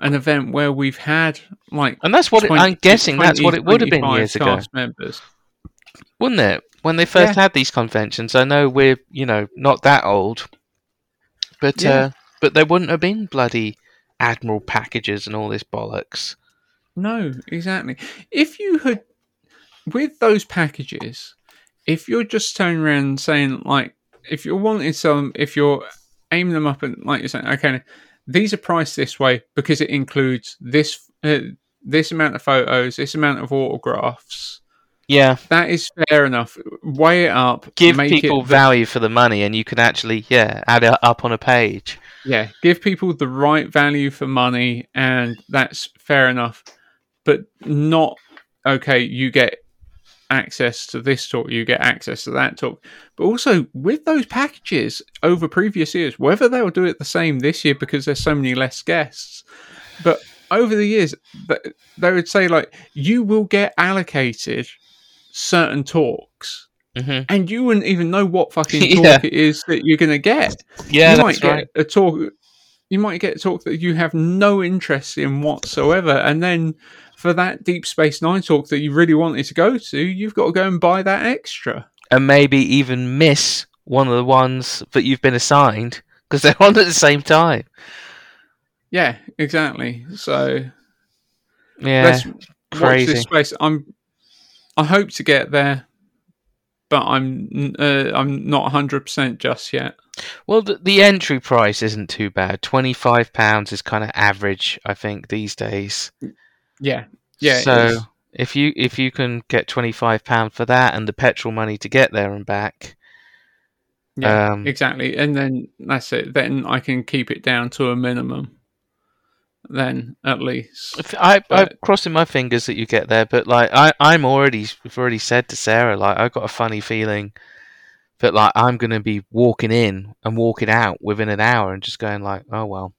an event where we've had like. And that's what it, I'm guessing. That's what it would have been years ago, members. wouldn't it? When they first Yeah. had these conventions, I know we're you know not that old, but Yeah. uh, but there wouldn't have been bloody admiral packages and all this bollocks. No, exactly. If you had with those packages, if you're just turning around and saying like, if you're wanting some, if you're aiming them up and like you're saying, okay, these are priced this way because it includes this uh, this amount of photos, this amount of autographs. Yeah, That is fair enough. Weigh it up. give make people it value for the money, and you can actually yeah add it up on a page. Yeah, give people the right value for money, and that's fair enough. But not okay. You get access to this talk, you get access to that talk. But also with those packages over previous years, whether they'll do it the same this year because there's so many less guests, but over the years, they would say like you will get allocated certain talks. hmm And you wouldn't even know what fucking talk Yeah. it is that you're going to get Yeah, you might get right. a talk you might get a talk that you have no interest in whatsoever and then for that deep space nine talk that you really wanted to go to you've got to go and buy that extra and maybe even miss one of the ones that you've been assigned because they're on at the same time. yeah exactly so Yeah, let's watch crazy. this space i'm i hope to get there but i'm uh, i'm not 100% just yet Well, the, the entry price isn't too bad. Twenty five pounds is kind of average, I think, these days. Yeah yeah So if you if you can get twenty five pound for that and the petrol money to get there and back, yeah um, exactly and then that's it then i can keep it down to a minimum then at least if I, I'm crossing my fingers that you get there. But like I, I'm already I've already said to Sarah, like I've got a funny feeling that like I'm gonna be walking in and walking out within an hour and just going like, oh well.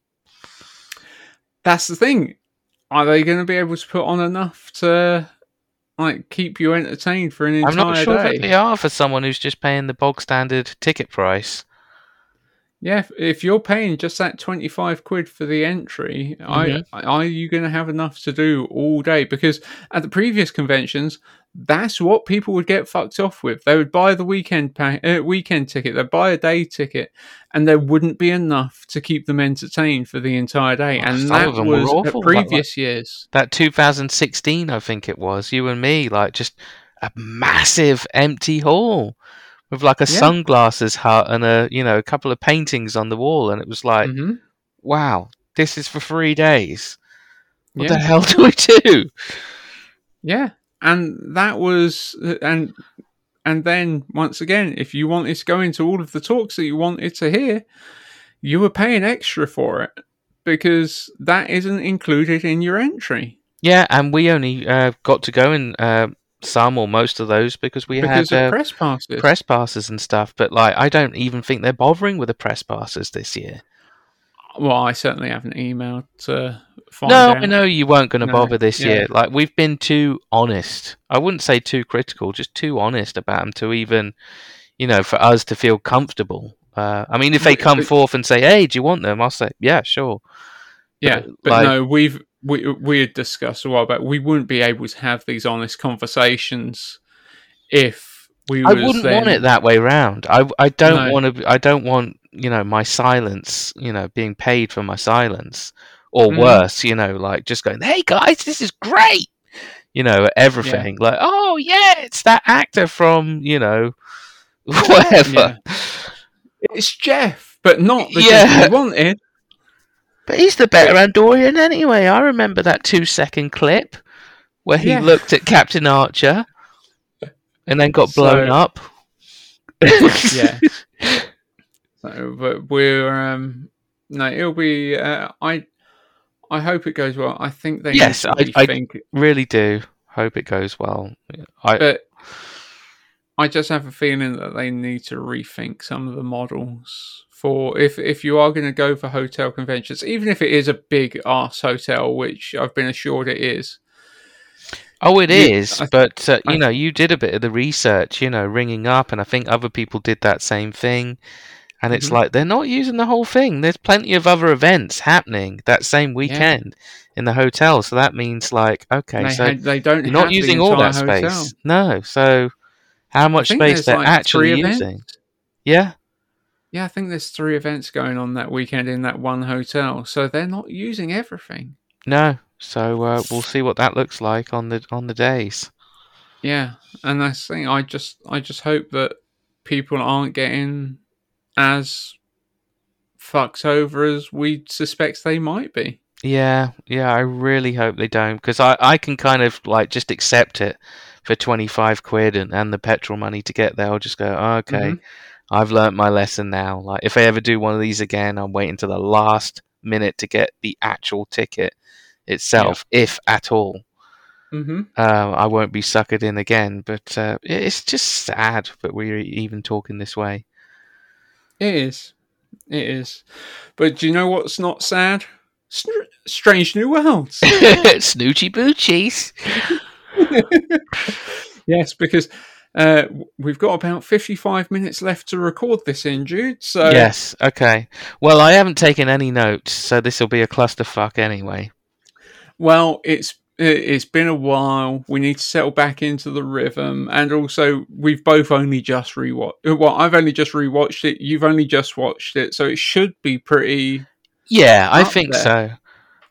that's the thing. Are they going to be able to put on enough to like keep you entertained for an entire day? I'm not sure day? that they are for someone who's just paying the bog standard ticket price. Yeah, if, if you're paying just that twenty five quid for the entry, Mhm. I, are you going to have enough to do all day? Because at the previous conventions, that's what people would get fucked off with. They would buy the weekend pa- uh, weekend ticket, they'd buy a day ticket, and there wouldn't be enough to keep them entertained for the entire day. Oh, and that of them were was awful, at like previous years. That 2016, I think it was, you and me, like just a massive empty hall with like a Yeah. sunglasses hut and a you know a couple of paintings on the wall, and it was like, hmm wow, this is for three days. What Yeah. the hell do we do? Yeah, and that was and and then once again, if you wanted to go into all of the talks that you wanted to hear, you were paying extra for it because that isn't included in your entry Yeah, and we only uh, got to go and uh, some or most of those because we because had uh, press passes. press passes and stuff. But like, I don't even think they're bothering with the press passes this year. well, I certainly haven't emailed No, out. I know you weren't going to No, bother this yeah. year. Like we've been too honest. I wouldn't say too critical, just too honest about them to even, you know, for us to feel comfortable. Uh, I mean, if they come but- forth and say, "Hey, do you want them?" I'll say, "Yeah, sure." Yeah, but, but like- no, we've we we had discussed a while back. We wouldn't be able to have these honest conversations if we. I wouldn't then, want it that way round. I I don't No. want to. I don't want you know my silence. You know, being paid for my silence, or Mm. worse. You know, like just going, "Hey guys, this is great." You know, everything like, "Oh yeah, it's that actor from you know, whatever." Yeah. It's Jeff, but not the Yeah. Jeff we wanted. But he's the better Andorian anyway. I remember that two second clip where he Yeah. looked at Captain Archer and then got blown So- up. yeah. So, but we're um no, it'll be. Uh, I I hope it goes well. I think they Yes, I- I- rethink Really do. Hope it goes well. I but I just have a feeling that they need to rethink some of the models for if if you are going to go for hotel conventions, even if it is a big ass hotel, which I've been assured it is. Oh, it You- is, I- but uh, you I- know, you did a bit of the research, you know, ringing up, and I think other people did that same thing. And it's Mhm. like they're not using the whole thing. There's plenty of other events happening that same weekend in the hotel, so that means like, okay, they, so had- they don't you're not using all that entire space. hotel. No, so how much space they're like, actually using? Yeah, Yeah, I think there's three events going on that weekend in that one hotel, so they're not using everything. no. So uh, we'll see what that looks like on the on the days. Yeah, and that's the thing. I just, I just hope that people aren't getting as fucked over as we suspect they might be. Yeah, yeah, I really hope they don't because I, I can kind of like just accept it for 25 quid and, and the petrol money to get there. I'll just go, "Oh, okay, Mhm. I've learnt my lesson now. Like, if I ever do one of these again, I'm waiting to the last minute to get the actual ticket itself, if at all. Mm-hmm. Um, I won't be suckered in again. But uh, it's just sad that we're even talking this way. It is, it is. But do you know what's not sad? Str- Strange New Worlds. Snoochie boochies. yes, because uh, we've got about fifty-five minutes left to record this in, Jude. So yes, okay. Well, I haven't taken any notes, so this will be a clusterfuck anyway. Well, it's it- it's been a while. We need to settle back into the rhythm, and also we've both only just rewatched. Well, I've only just rewatched it. You've only just watched it, so it should be pretty. Yeah, I think there. so.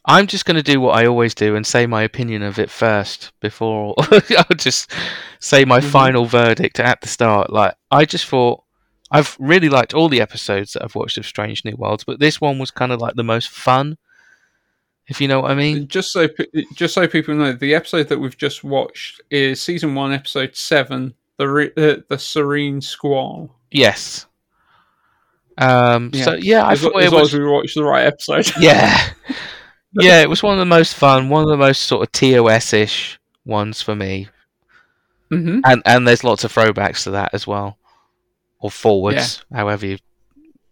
I'm just going to do what I always do and say my opinion of it first before I'll just say my Mhm. final verdict at the start. Like, I just thought I've really liked all the episodes that I've watched of Strange New Worlds, but this one was kind of like the most fun, if you know what I mean. Just so just so people know, the episode that we've just watched is season one, episode seven, the re- uh, the Serene Squall. Yes. Um. So yeah, I as, thought as it was. as we watched the right episode. Yeah. yeah, it was one of the most fun, one of the most sort of TOS ish ones for me. hmm And and there's lots of throwbacks to that as well. Or forwards, however you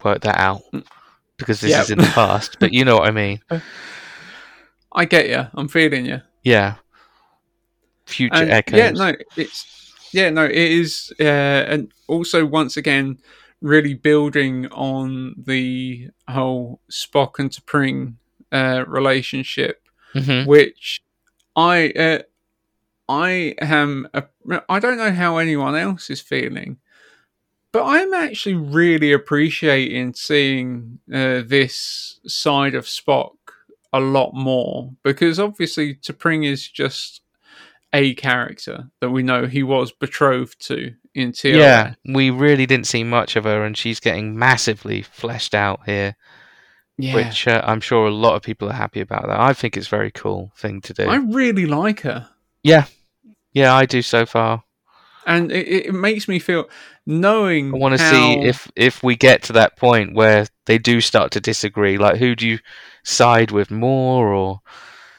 work that out. Because this Mm. Yeah. is in the past. But you know what I mean. I get you. I'm feeling you. Yeah. Future And, echoes. Yeah, no, it's yeah, no, it is, uh, and also once again, really building on the whole Spock and T'Pring uh, relationship, Mhm. which I uh, I am. A, I don't know how anyone else is feeling, but I'm actually really appreciating seeing uh, this side of Spock a lot more because obviously T'Pring is just a character that we know he was betrothed to in TOS. Yeah, we really didn't see much of her, and she's getting massively fleshed out here, yeah. which uh, I'm sure a lot of people are happy about. That I think it's a very cool thing to do. I really like her. Yeah, yeah, I do so far. And it, it makes me feel knowing. I want to how- see if if we get to that point where they do start to disagree. Like, who do you side with more, or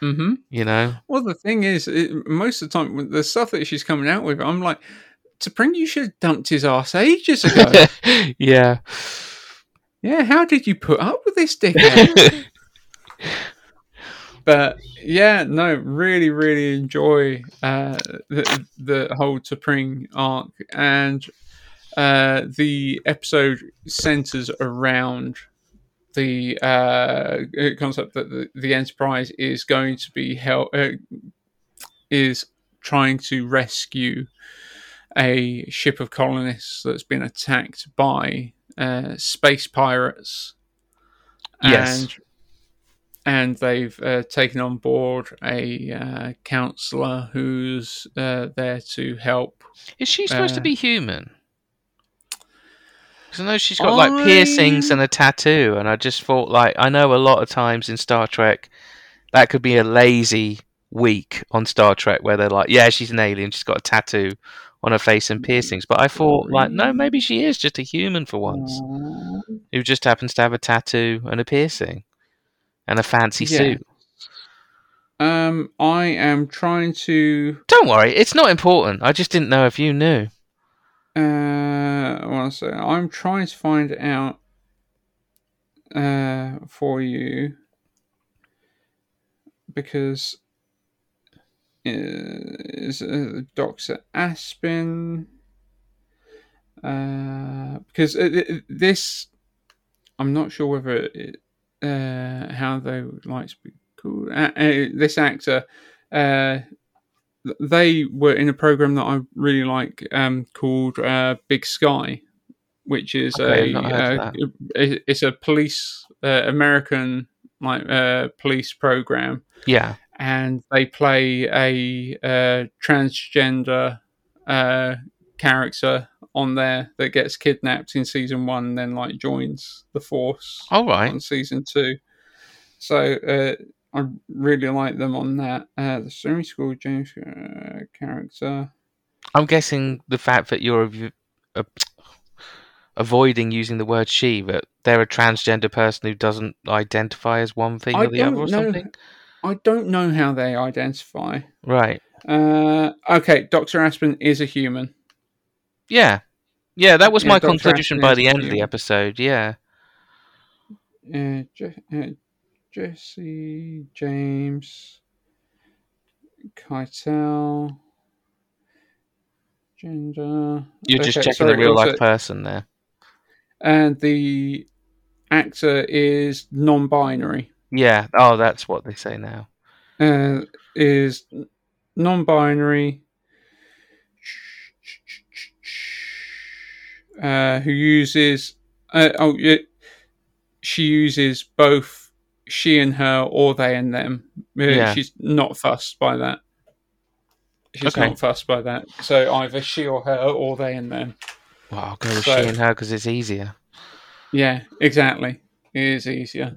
mm-hmm. you know? Well, the thing is, it, most of the time, the stuff that she's coming out with, I'm like, T'Pring, you should have dumped his ass ages ago. yeah, yeah, how did you put up with this dickhead? but yeah, no, really, really enjoy uh, the the whole T'Pring arc, and uh, the episode centers around the uh, concept that the, the Enterprise is going to be held uh, is trying to rescue a ship of colonists that's been attacked by uh, space pirates. Yes. And and they've uh, taken on board a uh, counselor who's uh, there to help. is she supposed to Uh, be human? Because I know she's got like piercings and a tattoo, and I just thought like I know a lot of times in Star Trek that could be a lazy week on Star Trek where they're like, yeah, she's an alien, she's got a tattoo on her face and piercings. But I thought like, no, maybe she is just a human for once. who just happens to have a tattoo and a piercing and a fancy Yeah. suit. Um, I am trying to. Don't worry, it's not important. I just didn't know if you knew. Uh, one second. I'm trying to find out uh, for you because is uh, Doctor Aspen. Uh, because uh, this, I'm not sure whether it, uh, how they would like to be called. Uh, uh, this actor, uh, they were in a program that I really like um, called uh, Big Sky, which is Okay, a I've not heard of uh, it- it's a police uh, American like uh, police program, Yeah. And they play a uh, transgender uh, character on there that gets kidnapped in season one, and then like joins the force All right. on season two. So uh, I really like them on that. Uh, the Story School James uh, character. I'm guessing the fact that you're uh, avoiding using the word she, that they're a transgender person who doesn't identify as one thing I or the other or know. something. I don't know how they identify. Right. Uh, okay, Doctor Aspen is a human. Yeah. Yeah, that was Yeah, my Dr. conclusion Aspen by the end of the episode. Yeah. Uh, Je- uh, Jesse James Keitel. Gender. You're just Okay, checking sorry, the real life person there. And the actor is non-binary. Yeah. Oh, that's what they say now. Uh, is non-binary. Uh, who uses? Uh, oh, yeah, she uses both she and her, or they and them. Uh, Yeah. She's not fussed by that. She's Okay. not fussed by that. So either she or her, or they and them. Well, I'll go with So- she and her because it's easier. Yeah, exactly. It is easier.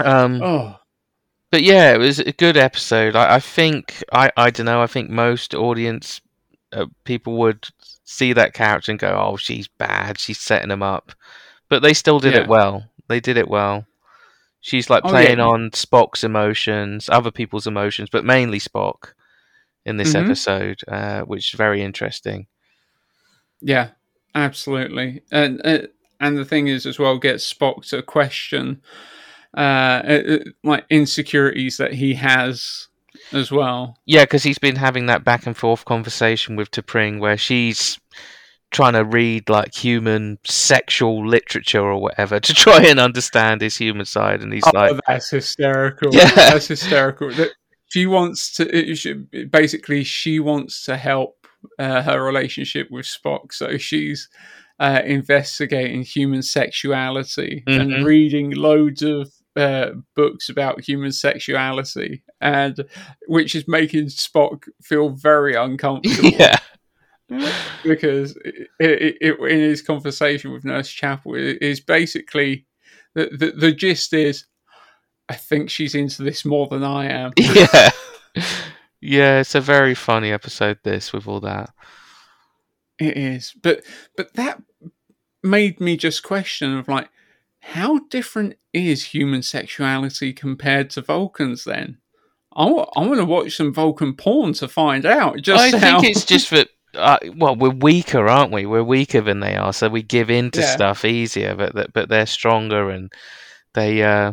Um, Oh, but yeah, it was a good episode. I, I think I I don't know. I think most audience uh, people would see that character and go, "Oh, she's bad. She's setting them up," but they still did Yeah. it well. They did it well. She's like Oh, playing yeah. on Spock's emotions, other people's emotions, but mainly Spock in this Mhm. episode, uh, which is very interesting. Yeah, absolutely. And uh, and the thing is, as well, gets Spock to question uh, uh, uh, like insecurities that he has as well. Yeah, because he's been having that back and forth conversation with T'Pring where she's trying to read like human sexual literature or whatever to try and understand his human side, and he's oh, like, that's hysterical. Yeah. That's hysterical. She wants to. should- Basically, she wants to help uh, her relationship with Spock, so she's uh, investigating human sexuality Mhm. and reading loads of uh, books about human sexuality, and which is making Spock feel very uncomfortable. yeah, because it, it, it, in his conversation with Nurse Chapel, it is basically the, the the gist is, I think she's into this more than I am. yeah, yeah. It's a very funny episode. This with all that. It is, but but that made me just question of like, how different is human sexuality compared to Vulcans? Then I want to watch some Vulcan porn to find out. Just I how... think it's just that. Uh, well, we're weaker, aren't we? We're weaker than they are, so we give in to Yeah. stuff easier. But but they're stronger, and they, uh,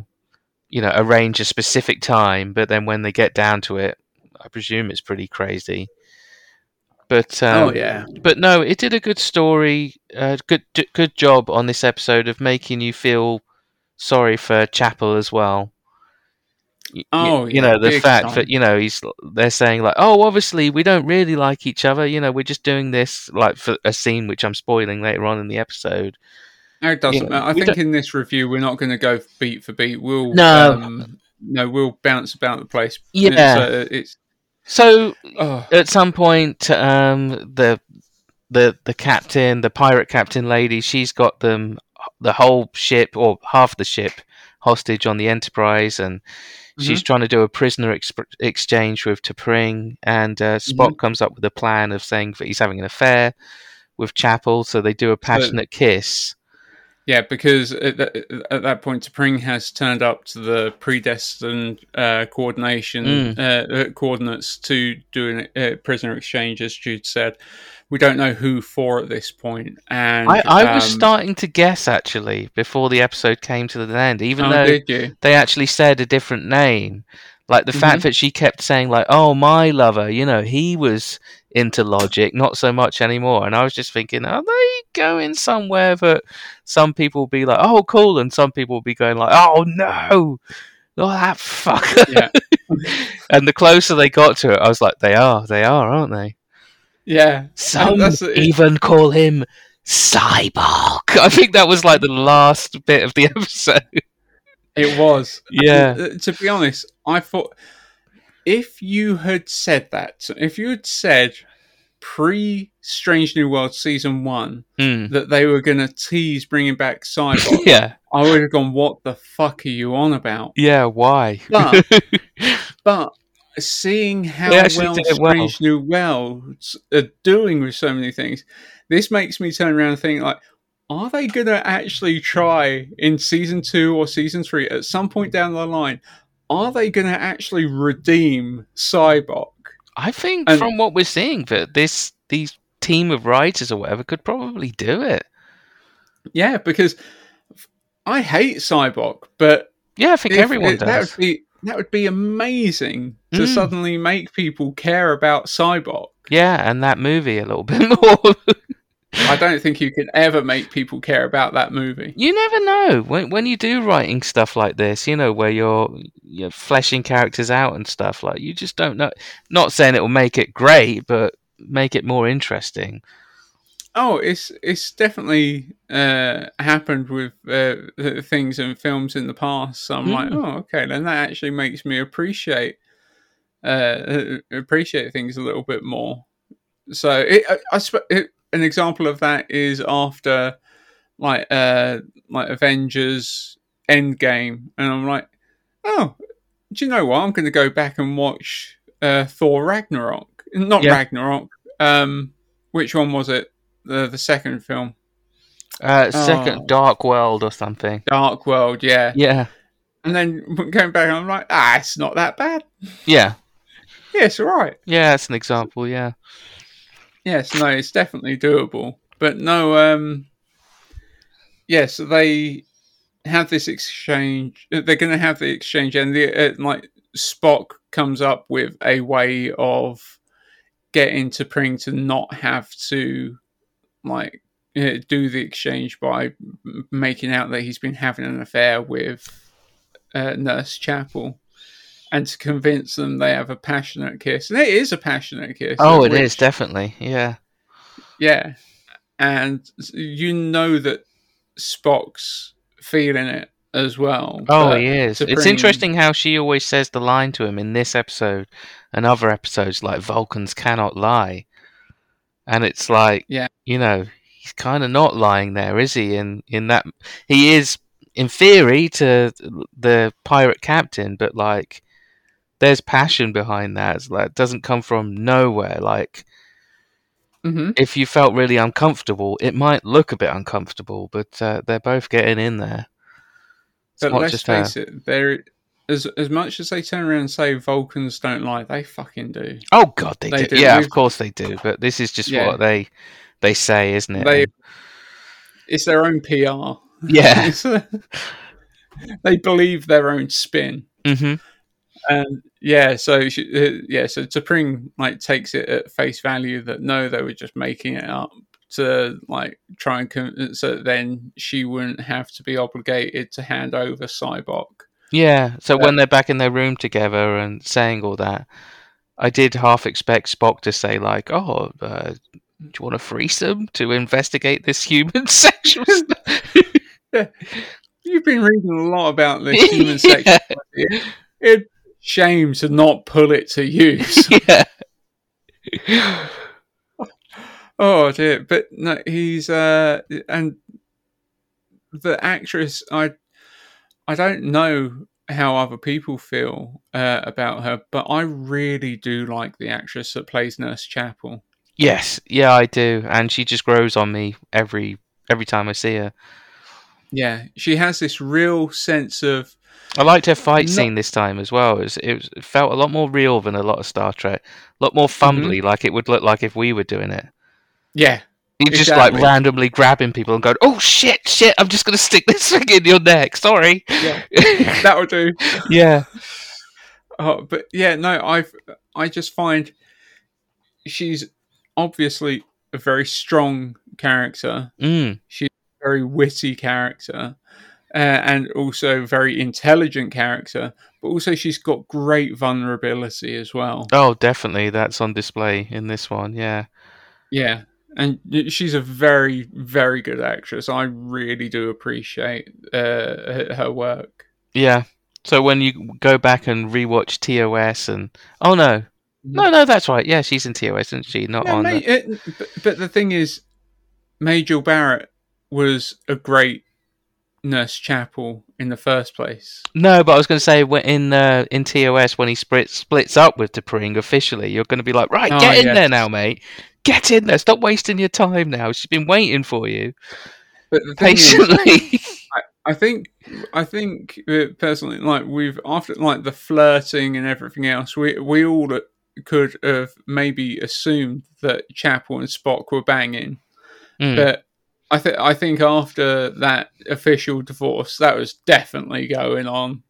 you know, arrange a specific time. But then when they get down to it, I presume it's pretty crazy. But um, oh yeah, but no, it did a good story. Uh, good d- good job on this episode of making you feel sorry for Chapel as well. Y- Oh, you yeah, know the fact time. that you know he's they're saying like, oh, obviously we don't really like each other. You know, we're just doing this like for a scene which I'm spoiling later on in the episode. it doesn't Yeah, matter. I think don't- in this review we're not going to go beat for beat. We'll No. um, no, we'll bounce about the place. Yeah. it's, uh, it's So oh, at some point, um, the the the captain, the pirate captain lady, she's got them the whole ship or half the ship hostage on the Enterprise, and she's trying to do a prisoner exp- exchange with T'Pring, and uh, Spock comes up with a plan of saying that he's having an affair with Chapel, so they do a passionate kiss. Yeah, because at that, at that point, T'Pring has turned up to the predestined uh, coordination Mm. uh, uh, coordinates to do a uh, prisoner exchange, as Jude said. We don't know who for at this point, and I, I was um, starting to guess actually before the episode came to the end, even oh, though they actually said a different name. Like the Mhm. fact that she kept saying like, "Oh, my lover," you know, he was into logic, not so much anymore. And I was just thinking, are they going somewhere that some people will be like, "Oh, cool," and some people will be going like, "Oh no." Oh, that fucker. Yeah. and the closer they got to it, I was like, they are, they are, aren't they? Yeah, Some even call him Sybok. I think that was like the last bit of the episode. It was. Yeah. And, uh, to be honest, I thought if you had said that, if you had said pre Strange New World season one Hmm. that they were going to tease bringing back Sybok, Yeah, I would have gone, "What the fuck are you on about?" yeah. Why? But but seeing how They well did it well. Strange New Worlds are doing with so many things, this makes me turn around and think like. Are they going to actually try in season two or season three at some point down the line? Are they going to actually redeem Sybok? I think And- from what we're seeing that this these team of writers or whatever could probably do it. Yeah, because I hate Sybok, but Yeah, I think everyone it- that does. would be that would be amazing to Mm. suddenly make people care about Sybok. Yeah, and that movie a little bit more. I don't think you can ever make people care about that movie. you never know when when you do writing stuff like this. You know where you're you're fleshing characters out and stuff like you just don't know. Not saying it will make it great, but make it more interesting. Oh, it's it's definitely uh, happened with uh, things and films in the past. So I'm like, Mm. oh, okay, then that actually makes me appreciate uh, appreciate things a little bit more. So it, I, I sp- it, an example of that is after like uh like Avengers Endgame, and I'm like, oh, do you know what? I'm going to go back and watch uh, Thor Ragnarok. Not Yeah. Ragnarok. Um, which one was it? The the second film, Uh, second Oh. Dark World or something. Dark World. Yeah. Yeah, And then going back, I'm like, ah, it's not that bad. yeah, Yeah, it's all right. yeah. it's an example. Yeah. Yes, no, it's definitely doable. But no, um, yes, they have this exchange. uh, They're going to have the exchange, and the uh, like Spock comes up with a way of getting T'Pring to not have to like uh, do the exchange by making out that he's been having an affair with uh, Nurse Chapel. And to convince them they have a passionate kiss, and it is a passionate kiss. Oh, it is which- definitely. Yeah. yeah, and you know that Spock's feeling it as well. Oh, he is. It's interesting how she always says the line to him in this episode and other episodes, like Vulcans cannot lie, and it's like, Yeah. you know, he's kind of not lying there, is he? In in that he is, in theory, to the pirate captain, but like, there's passion behind that. It's like it doesn't come from nowhere. Like, Mhm. if you felt really uncomfortable, it might look a bit uncomfortable, but uh, they're both getting in there. It's But let's face it, there as as much as they turn around and say Vulcans don't lie, they fucking do. Oh God, they, They do. do. Yeah, We've- of course they do. But this is just Yeah. what they they say, isn't it? They it's their own PR. yeah. They believe their own spin. hmm And yeah, so she, uh, yeah, so T'Pring like takes it at face value that no, they were just making it up to like try and con- so then she wouldn't have to be obligated to hand over Sybok. Yeah. So when they're back in their room together and saying all that, I did half expect Spock to say like, "Oh, uh, do you want a threesome to investigate this human sexual stuff?" You've been reading a lot about this human Yeah. sexuality. It's shame to not pull it to use. yeah. oh dear, but no, he's uh, and the actress. I I don't know how other people feel uh, about her, but I really do like the actress that plays Nurse Chapel. Yes. Yeah, I do. And she just grows on me every every time I see her. yeah, she has this real sense of I liked her fight No- scene this time as well. It, was, it, was, it felt a lot more real than a lot of Star Trek. A lot more fumbly, like it would look like if we were doing it. yeah, you're just like randomly grabbing people and going, "Oh shit, shit! I'm just gonna stick this thing in your neck." Sorry. yeah, that'll do. yeah. Oh, but yeah, no, I've I just find she's obviously a very strong character, Mm. She's a very witty character, uh, and also very intelligent character. But also, she's got great vulnerability as well. Oh, definitely. That's on display in this one. Yeah. Yeah, and she's a very, very good actress. I really do appreciate uh, her work. Yeah. So when you go back and rewatch TOS and oh no, no, no, that's right. Yeah, she's in TOS, isn't she? Not No, on. The- it- but, but the thing is, Majel Barrett was a great Nurse Chapel in the first place. No, but I was going to say when- in uh, in TOS when he split, splits up with T'Pring officially, you're going to be like, right, Oh, get in yes. there now, mate. Get in there. Stop wasting your time now. She's been waiting for you But thing is, patiently. I think, I think uh, personally, like we've after like the flirting and everything else, we we all could have maybe assumed that Chapel and Spock were banging, Mm. but. I think I think after that official divorce, that was definitely going on.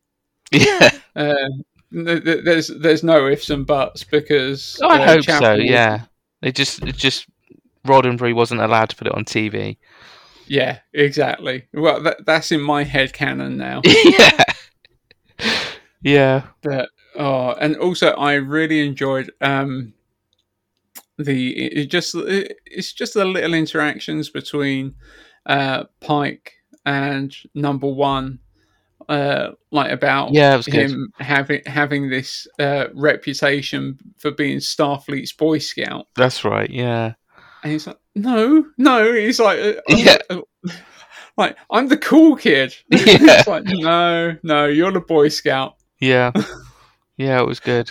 yeah, Uh, th- th- there's there's no ifs and buts because I uh, hope so. Chapel- Yeah, it just it just Roddenberry wasn't allowed to put it on TV. yeah, exactly. Well, that, that's in my head canon now. yeah, yeah, but oh, and also I really enjoyed um the it just it, it's just the little interactions between uh Pike and Number One. Uh, like about Yeah, was good. him having having this uh, reputation for being Starfleet's Boy Scout, that's right. Yeah, And he's like, no, no. He's like, uh, I'm Yeah. uh, like I'm the cool kid. Yeah. it's like, no, no, you're the Boy Scout. yeah, yeah. It was good.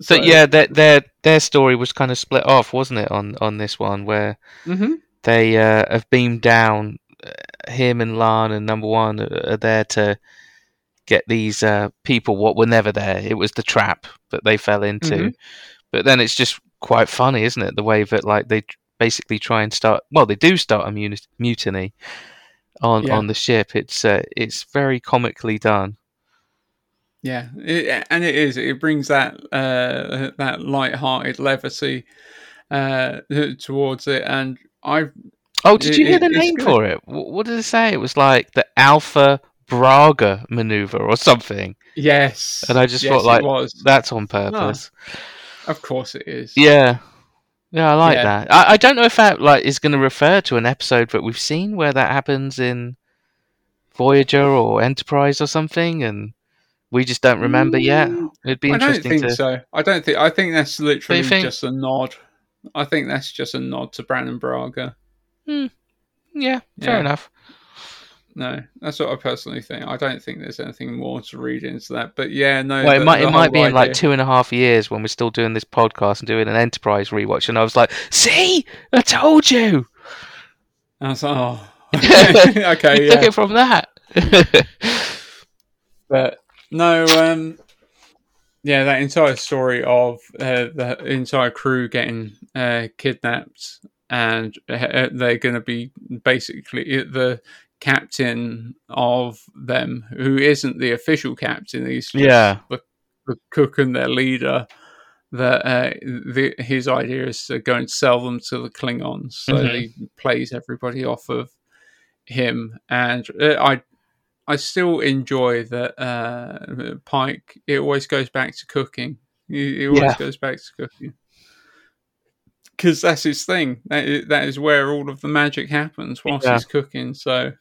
So, So yeah, their their their story was kind of split off, wasn't it? On on this one where hmm they uh, have beamed down. Uh, him and La'an and Number One are, there to get these uh, people what were never there. It was the trap that they fell into. Mhm. But then it's just quite funny, isn't it? The way that like they basically try and start. Well, they do start a muni- mutiny on Yeah. on the ship. It's uh, it's very comically done. Yeah, it, and it is. It brings that uh, that light-hearted levity uh, towards it, and I Oh, did It- you hear the name good. for it? What did it say? It was like the Alpha Braga maneuver or something. yes, And I just yes, thought, like. That's on purpose. Of course, it is. Yeah. Yeah, I like Yeah. that. I, I don't know if that like is going to refer to an episode that we've seen where that happens in Voyager or Enterprise or something, and we just don't remember yet. It'd be Mm, I don't think to. so. I don't think. I think that's literally think? just a nod. I think that's just a nod to Brannon Braga. Yeah, fair Yeah. enough. No, that's what I personally think. I don't think there's anything more to read into that. But yeah, no. Well, it might it might be in like two and a half years when we're still doing this podcast and doing an Enterprise rewatch, and I was like, "See, I told you." I was like, oh, okay, you took it from that. But no, um, yeah, that entire story of uh, the entire crew getting uh, kidnapped and uh, they're going to be basically the captain of them, who isn't the official captain. He's Yeah. the, the cook and their leader. That uh, the, his idea is to go and sell them to the Klingons, so Mhm. he plays everybody off of him. And uh, I I still enjoy that uh, Pike. It always goes back to cooking. It, it always Yeah. goes back to cooking because that's his thing. That is, that is where all of the magic happens whilst Yeah. he's cooking. So,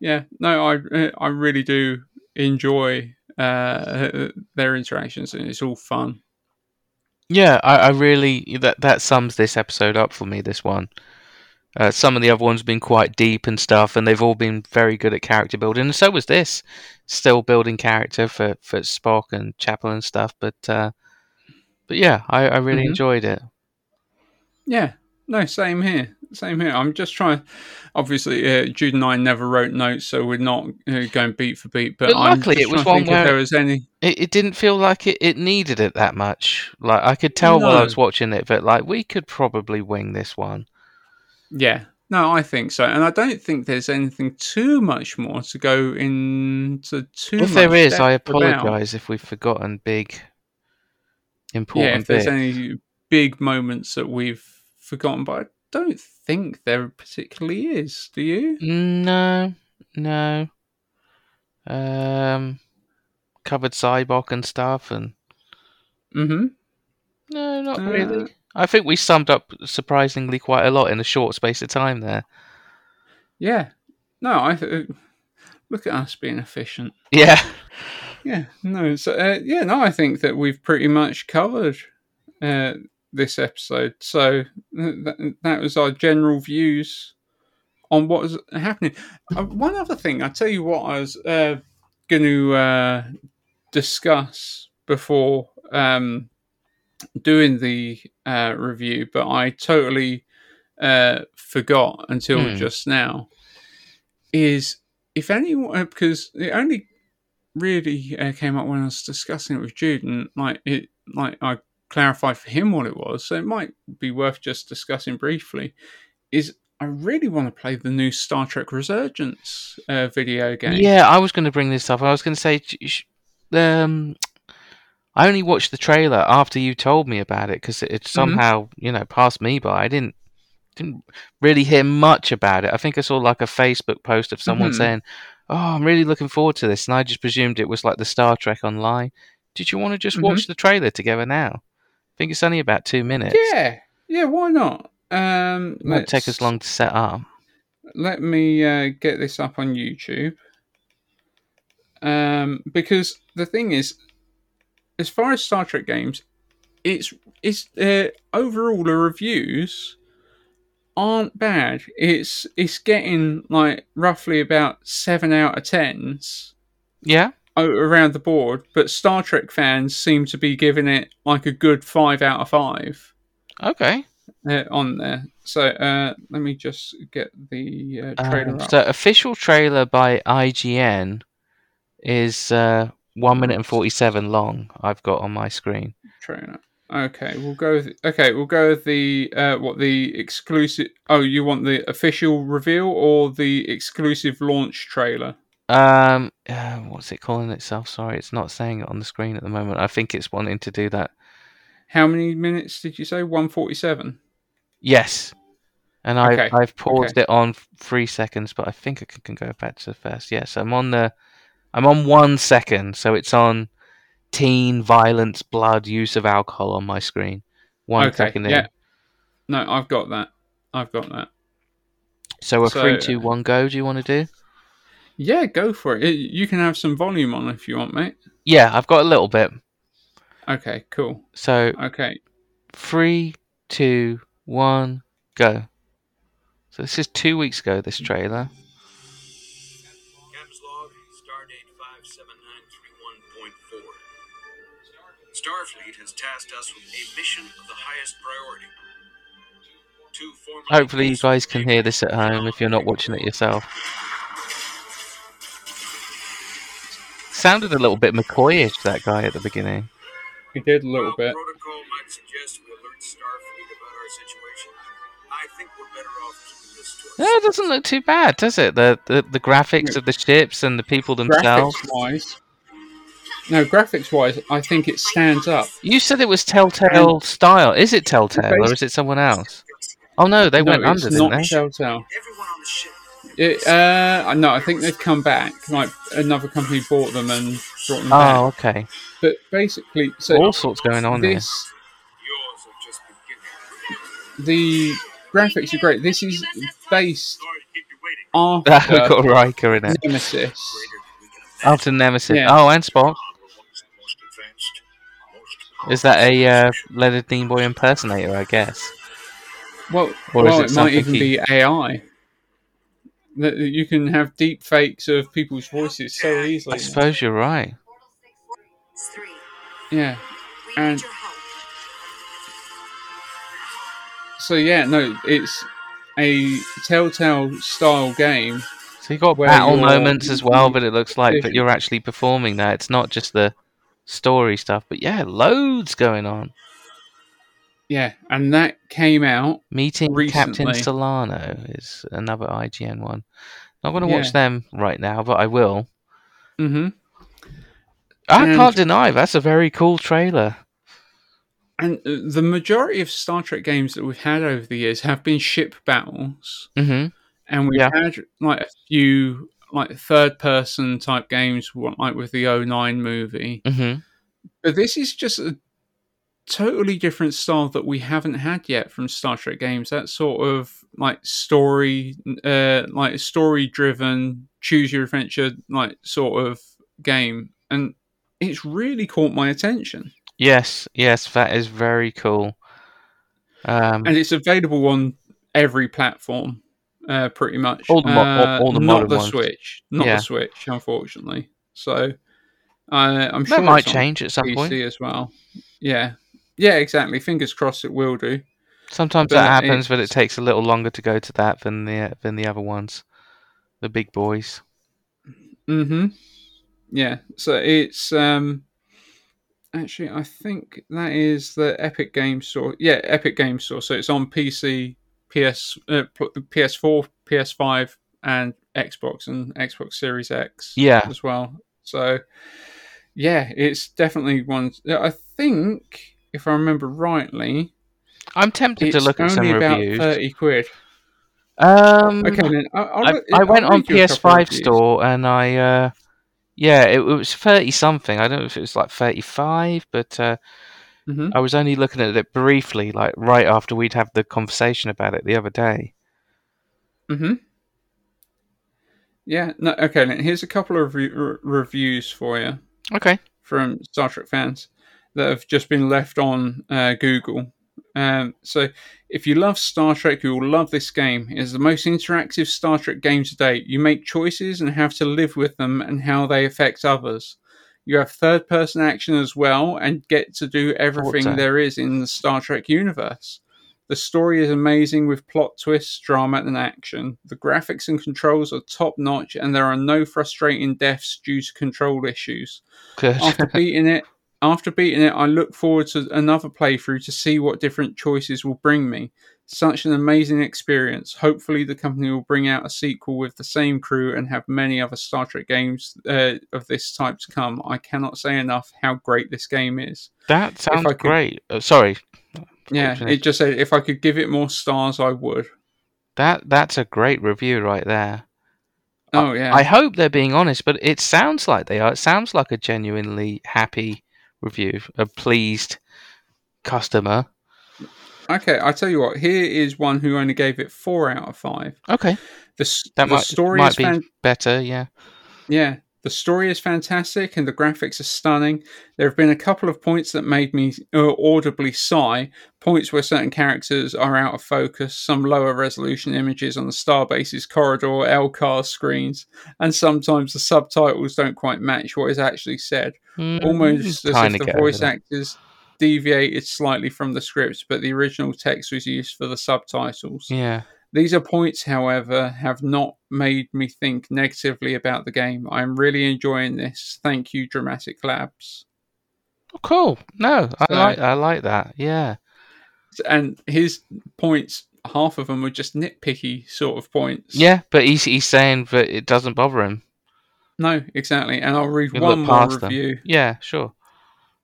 yeah, no, I I really do enjoy uh, their interactions, and it's all fun. Yeah, I, I really that that sums this episode up for me. This one, uh, some of the other ones have been quite deep and stuff, and they've all been very good at character building. And so was this, still building character for for Spock and Chapel and stuff. But uh, but yeah, I, I really Mhm. enjoyed it. Yeah, no, same here. same here. I'm just trying. Obviously, uh, Jude and I never wrote notes, so we're not uh, going beat for beat. But, But I'm luckily it was one where- there was any. It, it didn't feel like it, it needed it that much. Like I could tell while I was watching it but like we could probably wing this one. Yeah, no, I think so, and I don't think there's anything too much more to go into too. if there much is, I apologise if we've forgotten big important. Yeah, important if there's any big moments that we've forgotten, but I don't think there particularly is. Do you? No, no. Um, covered Sybok and stuff, and Mm-hmm. no, not Uh, really. I think we summed up surprisingly quite a lot in a short space of time there. Yeah. No, I th- look at us being efficient. Yeah, Yeah. No. So uh, yeah. No, I think that we've pretty much covered uh, this episode. So uh, that, that was our general views on what was happening. Uh, one other thing, I tell you what, I was uh, going to uh, discuss before um, doing the uh, review, but I totally uh, forgot until Hmm. just now. Is if anyone uh, because it only really uh, came up when I was discussing it with Jude, and like it, like I clarified for him what it was, so it might be worth just discussing briefly. Is I really want to play the new Star Trek Resurgence uh, video game. yeah. I was going to bring this up. I was going to say, um, I only watched the trailer after you told me about it because it, it somehow you know passed me by. I didn't didn't really hear much about it. I think I saw like a Facebook post of someone Mhm. saying, "Oh, I'm really looking forward to this," and I just presumed it was like the Star Trek Online. Did you want to just Mhm. watch the trailer together now? I think it's only about two minutes. yeah, yeah. Why not? Um, It won't take let's- long to set up. let me uh, get this up on YouTube. Um, because the thing is, as far as Star Trek games, it's it's uh, overall the reviews aren't bad. It's it's getting like roughly about seven out of tens Yeah. around the board, but Star Trek fans seem to be giving it like a good five out of five Okay. uh, on there. So uh, let me just get the uh, trailer Um, up. so official trailer by IGN is uh, one minute and forty-seven long. I've got on my screen. trainer. Okay, we'll go. With, okay, we'll go with the uh, what the exclusive. Oh, you want the official reveal or the exclusive launch trailer? Um, uh, what's it calling itself? Sorry, it's not saying it on the screen at the moment. I think it's wanting to do that. How many minutes did you say? One forty-seven. Yes, and I Okay, I've paused it on three seconds, but I think I can, can go back to the first. Yes, I'm on the I'm on one second, so it's on teen violence, blood, use of alcohol on my screen. One Okay, second in. yeah. No, I've got that. I've got that. So a So, three, two, one, go. Do you want to do? Yeah, go for it. You can have some volume on if you want, mate. Yeah, I've got a little bit. Okay, cool. So Okay, three, two, one, go. So this is two weeks ago. This trailer. Starfleet has tasked us with a mission of the highest priority. Hopefully, you guys can hear this at home if you're not watching it yourself. Sounded a little bit McCoyish, that guy at the beginning. we did a little bit. Protocol might suggest we alert Starfleet about our situation. I think we're better off keeping No, it doesn't look too bad, does it? The the, the graphics of the ships and the people themselves. Graphics wise, no, graphics wise, I think it stands up. You said it was Telltale style. Is it Telltale or is it someone else? Oh no, they no, went it's under, not didn't they? Telltale. Everyone on the ship. It, uh, no, I think they've come back. Like another company bought them and brought them Oh, back. Oh, okay. But basically, so All sorts going on there. this Yours have just begun. the graphics are great. This is based Sorry to keep you waiting. We've after got Riker in it. Nemesis. Greater we can imagine. After Nemesis. Yeah. Oh, and Spock. Is that a uh, Leonard Nimoy impersonator? I guess. Well, Or well, it it, might even something be AI. That that you can have deep fakes of people's voices so easily. I suppose you're right. Yeah. And- need your help. So yeah, no, it's a Telltale style game. So you got battle moments as well, but it looks like that you're actually performing now. It's not just the story stuff, but yeah, loads going on. Yeah, and that came out. Meeting Captain Solano is another IGN one. Not going to Yeah. watch them right now, but I will. hmm I And- can't deny that's a very cool trailer. And uh, the majority of Star Trek games that we've had over the years have been ship battles, hmm and we've Yeah. had like a few like third person type games, like with the 09 movie. hmm But this is just a totally different style that we haven't had yet from Star Trek games. That sort of like story, uh, like story driven, choose your adventure, like sort of game, and it's really caught my attention. Yes, yes, that is very cool. Um, and it's available on every platform, uh, pretty much. All the mo- Uh, all the not the ones. Switch, not Yeah. the Switch, unfortunately. So uh, I'm that sure might change at some PC point. as well. Yeah, yeah, exactly. Fingers crossed it will do. Sometimes but that happens, but it takes a little longer to go to that than the than the other ones, the big boys. Mm hmm Yeah. So it's um actually I think that is the Epic Game Store. Yeah, Epic Game Store. So it's on PC, PS, uh, pl- PS4, PS5, and Xbox and Xbox Series X. Yeah. As well. So yeah, it's definitely one. I think if I remember rightly, I'm tempted it's to look at some only about reviews. thirty quid. Um, Okay, then I, I'll, I, look- I I'll went on read you a couple of PS5 store and I, uh, yeah, it, was thirty something. I don't know if it was like thirty-five, but uh, Mhm. I was only looking at it briefly, like right after we'd have the conversation about it the other day. Mm-hmm. Yeah. No. Okay. Here's a couple of re- re- reviews for you Okay. from Star Trek fans that have just been left on uh, Google. Um, so, if you love Star Trek, you will love this game. It is the most interactive Star Trek game to date. You make choices and have to live with them and how they affect others. You have third person action as well and get to do everything so. there is in the Star Trek universe. The story is amazing with plot twists, drama, and action. The graphics and controls are top notch, and there are no frustrating deaths due to control issues. Good. After beating it, after beating it, I look forward to another playthrough to see what different choices will bring me. Such an amazing experience. Hopefully, the company will bring out a sequel with the same crew and have many other Star Trek games uh, of this type to come. I cannot say enough how great this game is. that sounds I could- great. Oh, sorry. Yeah, it just said if I could give it more stars, I would. That that's a great review right there. Oh yeah, I hope they're being honest, but it sounds like they are. It sounds like a genuinely happy review, a pleased customer. Okay, I tell you what. Here is one who only gave it four out of five. Okay, The, that the might story might is be fan- better. Yeah. yeah. The story is fantastic and the graphics are stunning. There have been a couple of points that made me uh, audibly sigh. Points where certain characters are out of focus, some lower resolution images on the Starbase's corridor, LCAR screens, and sometimes the subtitles don't quite match what is actually said. Almost as if the voice actors deviated slightly from the script, but the original text was used for the subtitles. Yeah. These are points, however, have not made me think negatively about the game. I am really enjoying this. Thank you, Dramatic Labs. Oh, cool. No, I So- like I like that. Yeah. And his points, half of them were just nitpicky sort of points. Yeah, but he's he's saying that it doesn't bother him. No, exactly. And I'll read You one more past them. review. Yeah, sure.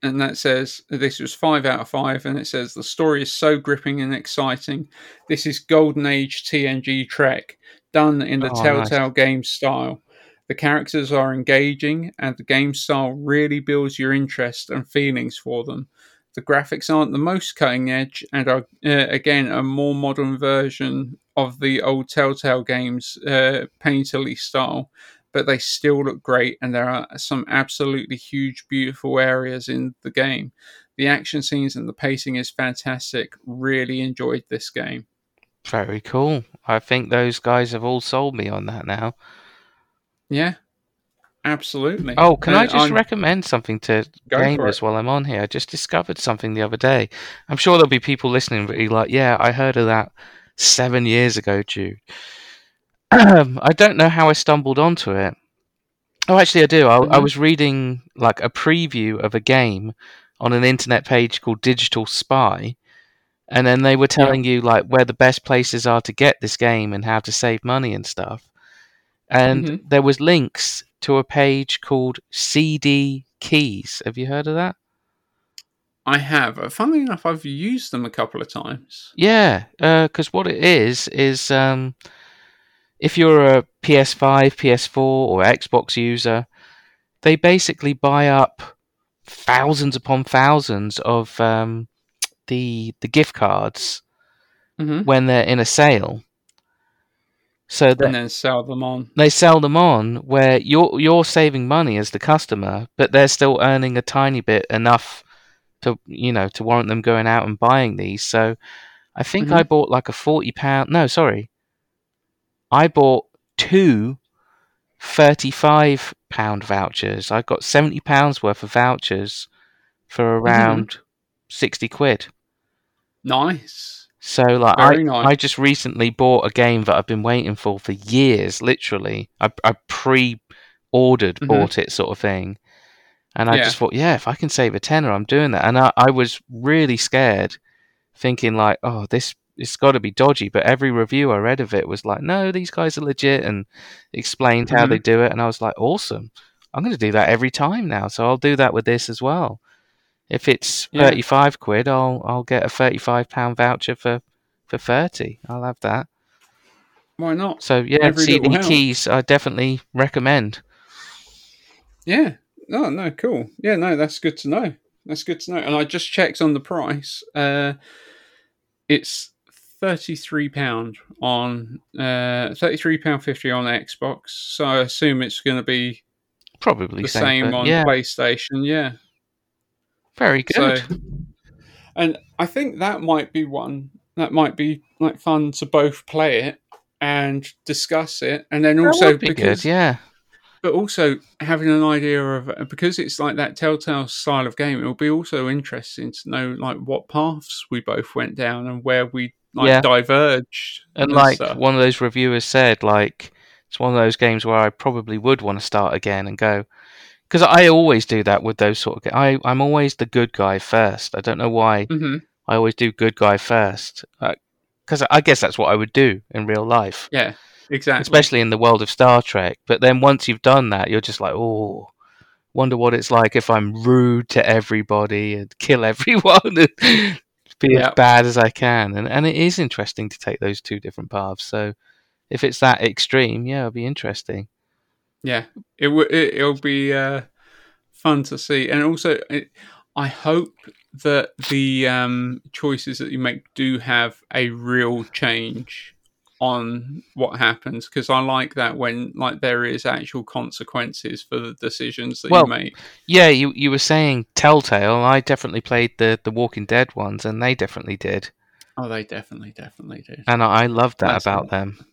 And that says this was five out of five, and it says the story is so gripping and exciting. This is golden age TNG Trek done in the Oh, Telltale game style. The characters are engaging, and the game style really builds your interest and feelings for them. The graphics aren't the most cutting edge, and are uh, again a more modern version of the old Telltale games, uh, painterly style but they still look great and there are some absolutely huge beautiful areas in the game the action scenes and the pacing is fantastic really enjoyed this game Very cool. I think those guys have all sold me on that now. yeah absolutely Oh, can I just I'm- recommend something to Go gamers while I'm on here? I just discovered something the other day. I'm sure there'll be people listening that be like, "Yeah, I heard of that seven years ago, Jude. I don't know how I stumbled onto it. Oh, actually, I do. I, I Mhm. was reading like a preview of a game on an internet page called Digital Spy, and then they were telling you like where the best places are to get this game and how to save money and stuff. And Mhm. there was links to a page called CD Keys. Have you heard of that? I have. Uh, Funnily enough, I've used them a couple of times. Yeah, because what it is is um, if you're a PS5, PS4, or Xbox user, they basically buy up thousands upon thousands of um, the the gift cards hmm when they're in a sale. So that And then sell them on. they sell them on where you're you're saving money as the customer, but they're still earning a tiny bit enough to you know to warrant them going out and buying these. So I think I bought like a forty pound. No, sorry, I bought two 35 pound vouchers. I got 70 pounds worth of vouchers for around 60 quid. Nice. So like I, nice. I just recently bought a game that I've been waiting for for years, literally. I, I pre-ordered, Mhm. bought it sort of thing. And I Yeah. just thought, yeah, if I can save a tenner, I'm doing that. And I, I was really scared, thinking like, oh, this it's got to be dodgy. But every review I read of it was like, no, these guys are legit, and explained how Mhm. they do it. And I was like, awesome. I'm going to do that every time now. So I'll do that with this as well. If it's Yeah. 35 quid, I'll I'll get a 35 pound voucher for for 30. I'll have that. Why not? So yeah, Every CD keys I definitely recommend. Yeah. Oh no, cool. Yeah, no, that's good to know. That's good to know. And I just checked on the price. Uh, it's thirty-three pound on uh, thirty-three pound fifty on Xbox. So I assume it's going to be Probably the same, same on yeah, PlayStation. Yeah. very good. So, and I think that might be one that might be like fun to both play it and discuss it, and then also be because good, yeah. but also having an idea of because it's like that telltale style of game it'll be also interesting to know like what paths we both went down and where we like Yeah. diverged And like stuff. one of those reviewers said, like it's one of those games where I probably would want to start again and go because I always do that with those sort of. Ga- I I'm always the good guy first. I don't know why. Mhm. I always do good guy first because I guess that's what I would do in real life. yeah exactly especially in the world of Star Trek. But then once you've done that, you're just like, oh, wonder what it's like if I'm rude to everybody and kill everyone and be Yeah. as bad as I can. And and it is interesting to take those two different paths. So if it's that extreme, yeah, it'll be interesting. yeah it w- it, it'll be uh fun to see and also it, i hope that the um choices that you make do have a real change on what happens because i like that when like there is actual consequences for the decisions that Well, you make Yeah, you you were saying Telltale. I definitely played the the Walking Dead ones, and they definitely did, oh they definitely definitely did and I, I loved that That's about it. them.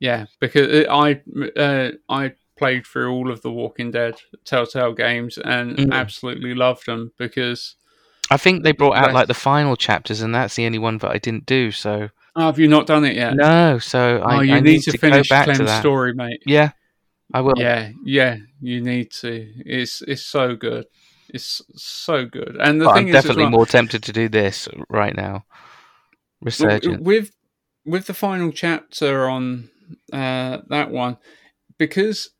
yeah because it, i uh, i played through all of the walking dead telltale games and Mm. absolutely loved them because I think they brought out like the final chapters, and that's the only one that I didn't do. So oh, have you not done it yet no, so I, oh you I need, to, finish go back to Clem's that. story mate Yeah, I will. Yeah, yeah, you need to. It's it's so good. It's so good. And the But thing I'm is, definitely well, more tempted to do this right now. Resurgent. with with the final chapter on uh, that one, because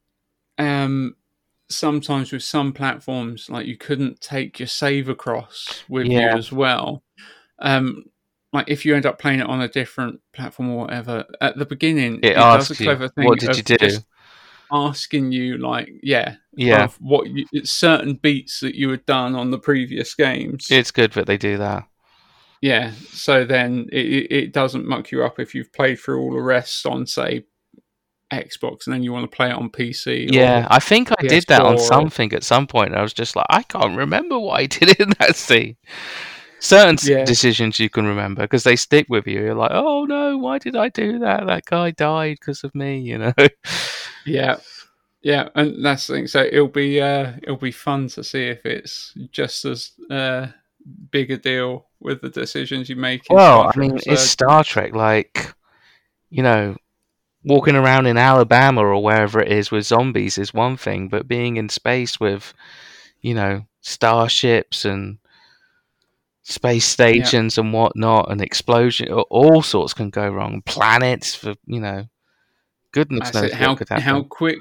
um, sometimes with some platforms, like you couldn't take your save across with Yeah. you as well. Um, like if you end up playing it on a different platform or whatever, at the beginning, It does a asks you, clever thing. "What did you do?" Asking you, like, yeah, yeah, what you, certain beats that you had done on the previous games. it's good that they do that. yeah, so then it, it it doesn't muck you up if you've played through all the rest on, say, Xbox, and then you want to play it on PC. Yeah, I think I did that on PS4 or- something at some point. I was just like, I can't remember what I did in that scene. Certain Yeah. decisions you can remember because they stick with you. You're like, oh no, why did I do that? That guy died because of me, you know. yeah, yeah, and that's the thing. So it'll be uh, it'll be fun to see if it's just as uh, a deal with the decisions you make. in Well, I mean, it's Star Trek. Like, you know, walking around in Alabama or wherever it is with zombies is one thing, but being in space with, you know, starships and space stations and whatnot, and explosion, all sorts can go wrong. Planets for you know, goodness knows. How could happen. how quick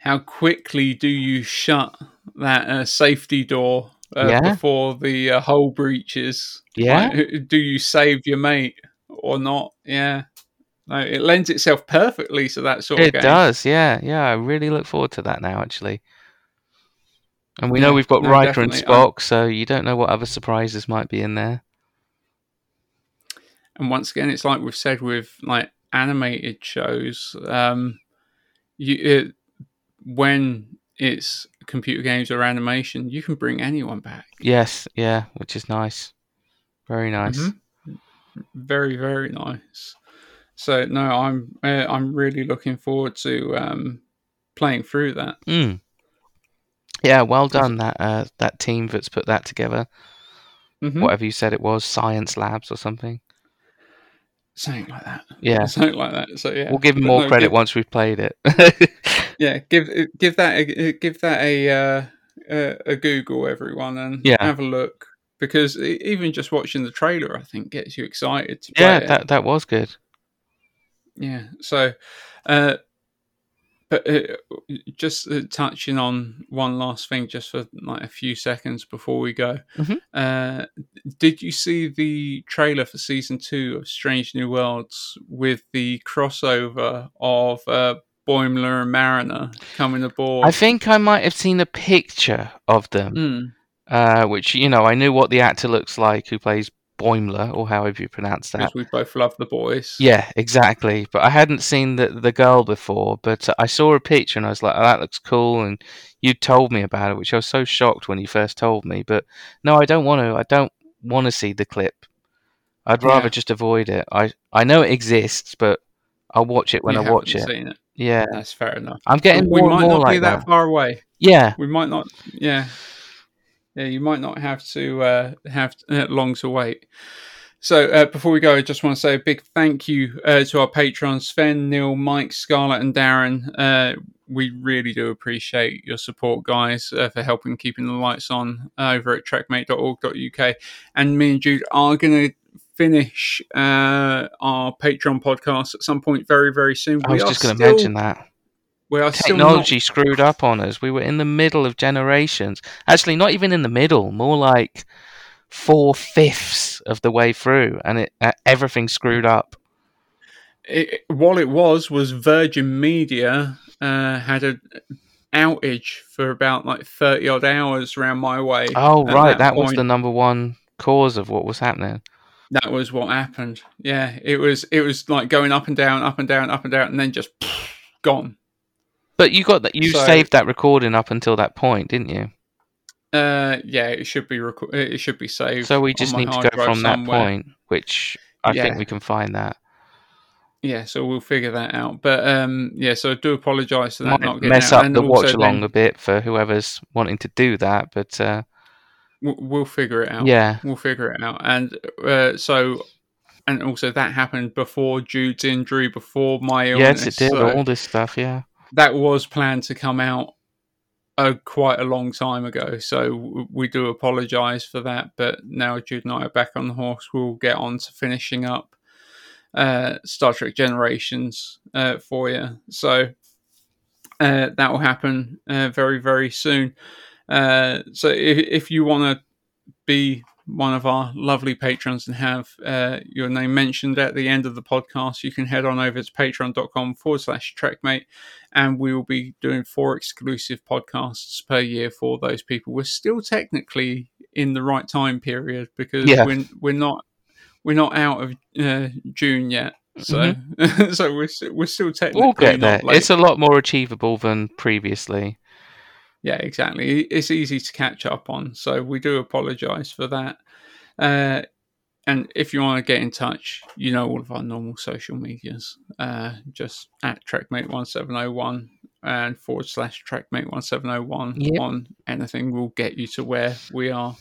how quickly do you shut that uh, safety door uh, Yeah. before the uh, hull breaches? Yeah. Like, do you save your mate or not? Yeah. No, it lends itself perfectly to that sort of It game. does, yeah, yeah. I really look forward to that now, actually. And we know we've got no, Riker and definitely. I- Spock, so you don't know what other surprises might be in there. and once again, it's like we've said with like animated shows. Um, you it, when it's computer games or animation, you can bring anyone back. Yes, yeah, which is nice. Very nice. Mhm. Very very nice. So no, I'm uh, I'm really looking forward to um, playing through that. Mm. Yeah, well done that uh, that team that's put that together. Mhm. Whatever you said it was, Science Labs or something. Something like that. Yeah, Something like that. So yeah, we'll give them more no, credit give- once we've played it. yeah, give give that a, give that a uh, a, a Google, everyone, and Yeah. have a look because even just watching the trailer, I think, gets you excited to play yeah, it. that that was good. Yeah. So, uh, but uh, just uh, touching on one last thing, just for like a few seconds before we go. Mhm. Uh, did you see the trailer for season two of Strange New Worlds with the crossover of uh, Boimler and Mariner coming aboard? I think I might have seen a picture of them. Mm. uh, which you know I knew what the actor looks like who plays Boimler or however you pronounce that. Because we both love the boys. Yeah, exactly. But I hadn't seen the the girl before, but I saw a picture and I was like, oh, "that looks cool." And you told me about it, which I was so shocked when you first told me. But no, I don't want to. I don't want to see the clip. I'd rather Yeah. just avoid it. I I know it exists, but I'll watch it when You I watch it. It. Yeah, That's fair enough. I'm getting we more might and more not like be that, that. far away. Yeah, We might not. Yeah, yeah. You might not have to uh, have uh, long to wait. So uh, before we go, I just want to say a big thank you uh, to our patrons Sven, Neil, Mike, Scarlett, and Darren. Uh, we really do appreciate your support, guys, uh, for helping keeping the lights on over at trekmate.org.uk. And me and Jude are going to finish uh, our Patreon podcast at some point very, very soon. I was We just going to still- mention that. We are still not Technology screwed up on us. We were in the middle of generations. Actually, not even in the middle. More like four fifths of the way through, and it uh, everything screwed up. it, what it was was Virgin Media uh, had a outage for about like thirty odd hours around my way. Oh right, that was the number one cause of what was happening. that was what happened. Yeah, it was it was like going up and down, up and down, up and down, and then just gone. But you got that. You So- saved that recording up until that point, didn't you? Uh, yeah, it should be reco- it should be saved. So we just need to go from that point, which I Yeah. think we can find that. Yeah, so we'll figure that out. But um, yeah, so I do apologise for that Might not getting mess up And the watch along then a bit for whoever's wanting to do that, but uh, We'll figure it out. yeah, we'll figure it out. And uh, so, and also that happened before Jude's injury, before my illness. yes, it did. so All this stuff, yeah. That was planned to come out uh, quite a long time ago. So we do apologise for that. But now Jude and I are back on the horse. We'll get on to finishing up uh, Star Trek Generations uh, for you. So uh, that will happen uh, very, very soon. So if, if you want to be one of our lovely patrons and have uh, your name mentioned at the end of the podcast, you can head on over to patreon.com forward slash trekmate and we will be doing four exclusive podcasts per year for those people. We're still technically in the right time period because Yeah. we're, we're not we're not out of uh, June yet. So so we're, we're still technically Mm-hmm. We'll get there. late. It's a lot more achievable than previously. Yeah, exactly. It's easy to catch up on, so we do apologise for that. Uh, and if you want to get in touch, you know all of our normal social medias. Uh, just at Trekmate1701 and forward slash Trekmate1701 Yep. on anything will get you to where we are.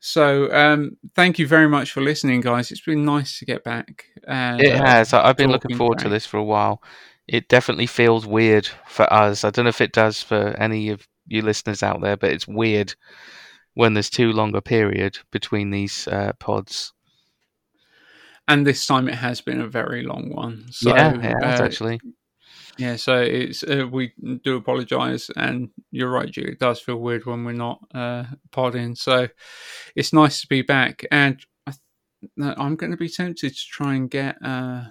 So, um, thank you very much for listening, guys. It's been nice to get back. And, It uh, has. I've been looking forward to this for a while. It definitely feels weird for us. I don't know if it does for any of you listeners out there, but it's weird when there's too long a period between these uh, pods. And this time it has been a very long one. So, yeah, it has uh, actually. Yeah, so it's uh, we do apologise, and you're right, Julie. It does feel weird when we're not uh, podding. So it's nice to be back, and I th- I'm going to be tempted to try and get uh,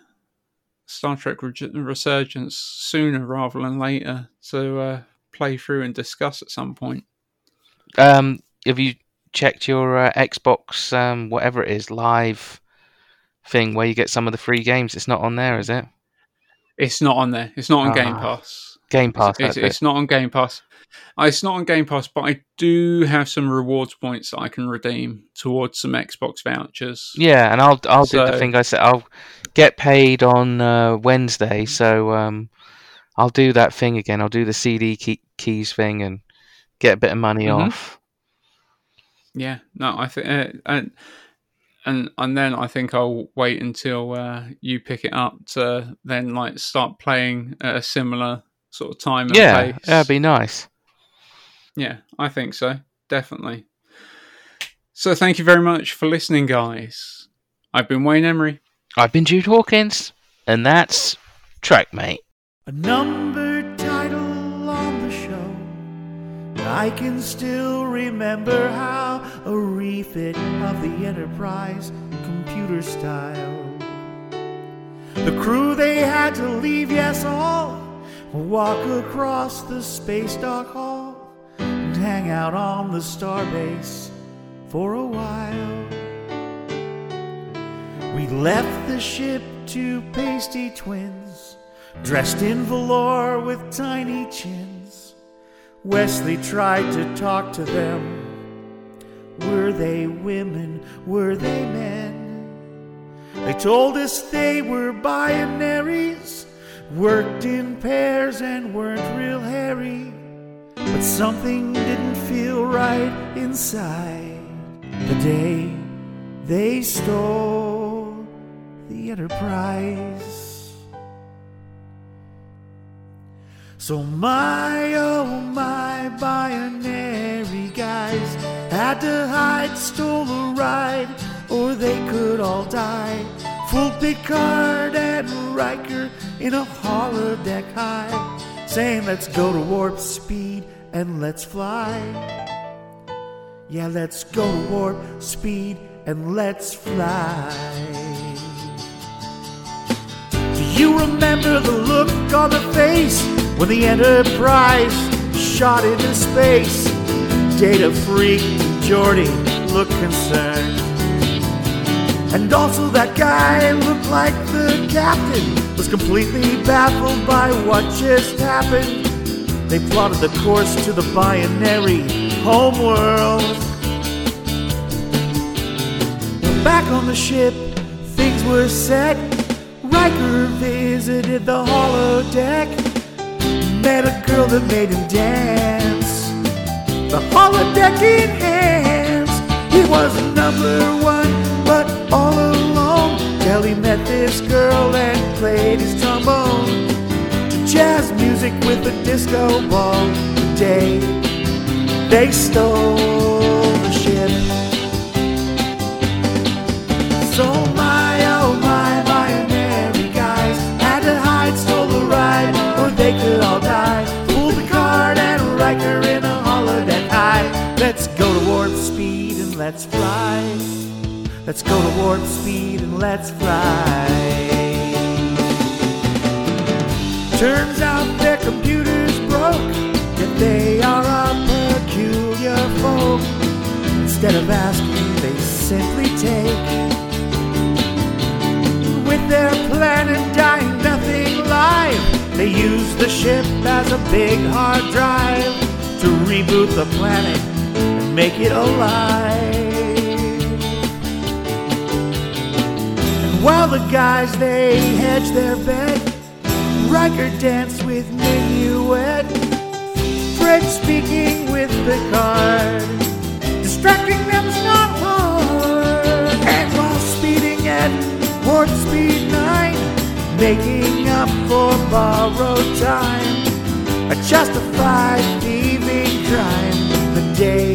Star Trek Resurgence sooner rather than later to uh, play through and discuss at some point. Um, have you checked your uh, Xbox, um, whatever it is, live thing where you get some of the free games? It's not on there, is it? It's not on there. It's not on Game Ah, Pass. Game Pass. It's, it's it. not on Game Pass. Uh, It's not on Game Pass, but I do have some rewards points that I can redeem towards some Xbox vouchers. Yeah, and I'll I'll do the thing I said. I'll get paid on uh, Wednesday, so um, I'll do that thing again. I'll do the CD key- keys thing and get a bit of money Mhm. off. Yeah, no, I think, uh, and and and then I think I'll wait until uh, you pick it up to then like start playing at a similar sort of time and Yeah, pace. that'd be nice. Yeah, I think so. Definitely. So thank you very much for listening, guys. I've been Wayne Emery. I've been Jude Hawkins, and that's Trek Mate. A numbered I can still remember how a refit of the Enterprise computer style. The crew they had to leave, yes, all walk across the space dock hall and hang out on the starbase for a while. We left the ship to pasty twins, dressed in velour with tiny chins. Wesley tried to talk to them. Were they women? Were they men? They told us they were binaries, worked in pairs and weren't real hairy. But something didn't feel right inside the day they stole the Enterprise. So my oh my binary guys had to hide, stole a ride, or they could all die. Fooled Picard and Riker in a holodeck high, saying let's go to warp speed and let's fly. Yeah, let's go to warp speed and let's fly. You remember the look on the face when the Enterprise shot into space? Data freak Geordi looked concerned. And also that guy looked like the captain was completely baffled by what just happened. They plotted the course to the binary homeworld. Back on the ship, things were set. Riker visited the holodeck, met a girl that made him dance. The hollow deck holodeck enhanced, he was number one, but all alone. Till he met this girl and played his trombone to jazz music with a disco ball. The day they stole let's fly. Let's go to warp speed and let's fly. Turns out their computers broke, yet they are a peculiar folk. Instead of asking, they simply take with their planet dying nothing live. They use the ship as a big hard drive to reboot the planet make it alive. And while the guys they hedge their bet, Riker dance with Minuet, Fred speaking with Picard, distracting them's not hard. And while speeding at port speed nine, making up for borrowed time, a justified thieving crime the day.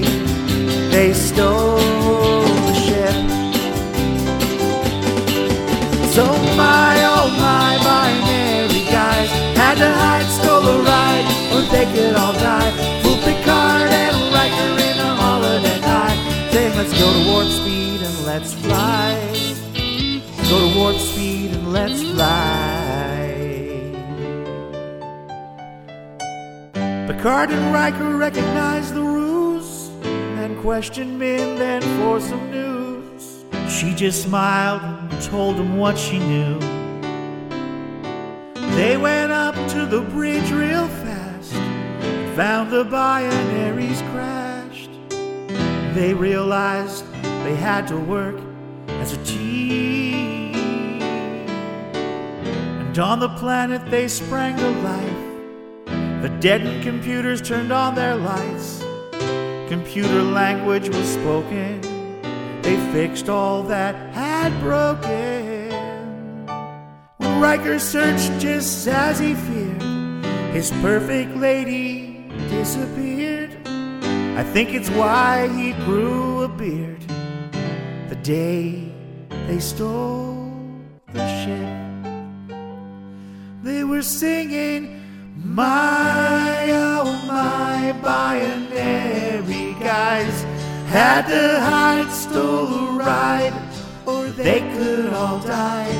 Guys to hide, stole a ride, or they could all die. Fool Picard and Riker in a holodeck high, saying let's go to warp speed and let's fly. Go to warp speed and let's fly. Picard and Riker recognized the ruse and questioned Minuet for some news. She just smiled and told him what she knew. They went up to the bridge real fast, found the binaries crashed. They realized they had to work as a team. And on the planet they sprang to life. The deadened computers turned on their lights. Computer language was spoken. They fixed all that had broken. Riker searched just as he feared, his perfect lady disappeared. I think it's why he grew a beard the day they stole the ship. They were singing, My oh my binary guys had to hide, stole a ride, or they could all die.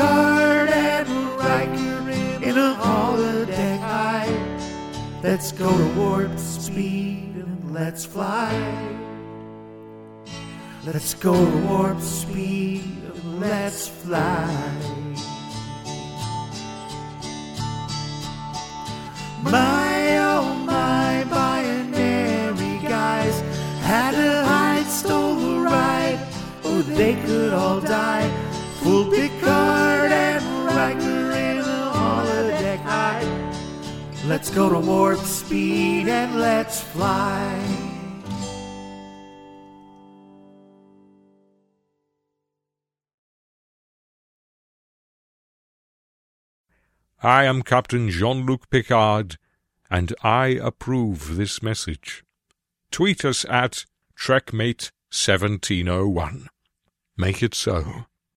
Picard and Riker in a holodeck high. Let's go to warp speed and let's fly. Let's go to warp speed and let's fly. My oh my binary guys had to hide, stole the ride, Oh, they could all die. Picard and Riker in a holodeck high. Let's go to warp speed and let's fly. I am Captain Jean Luc Picard, and I approve this message. Tweet us at TrekMate1701. Make it so.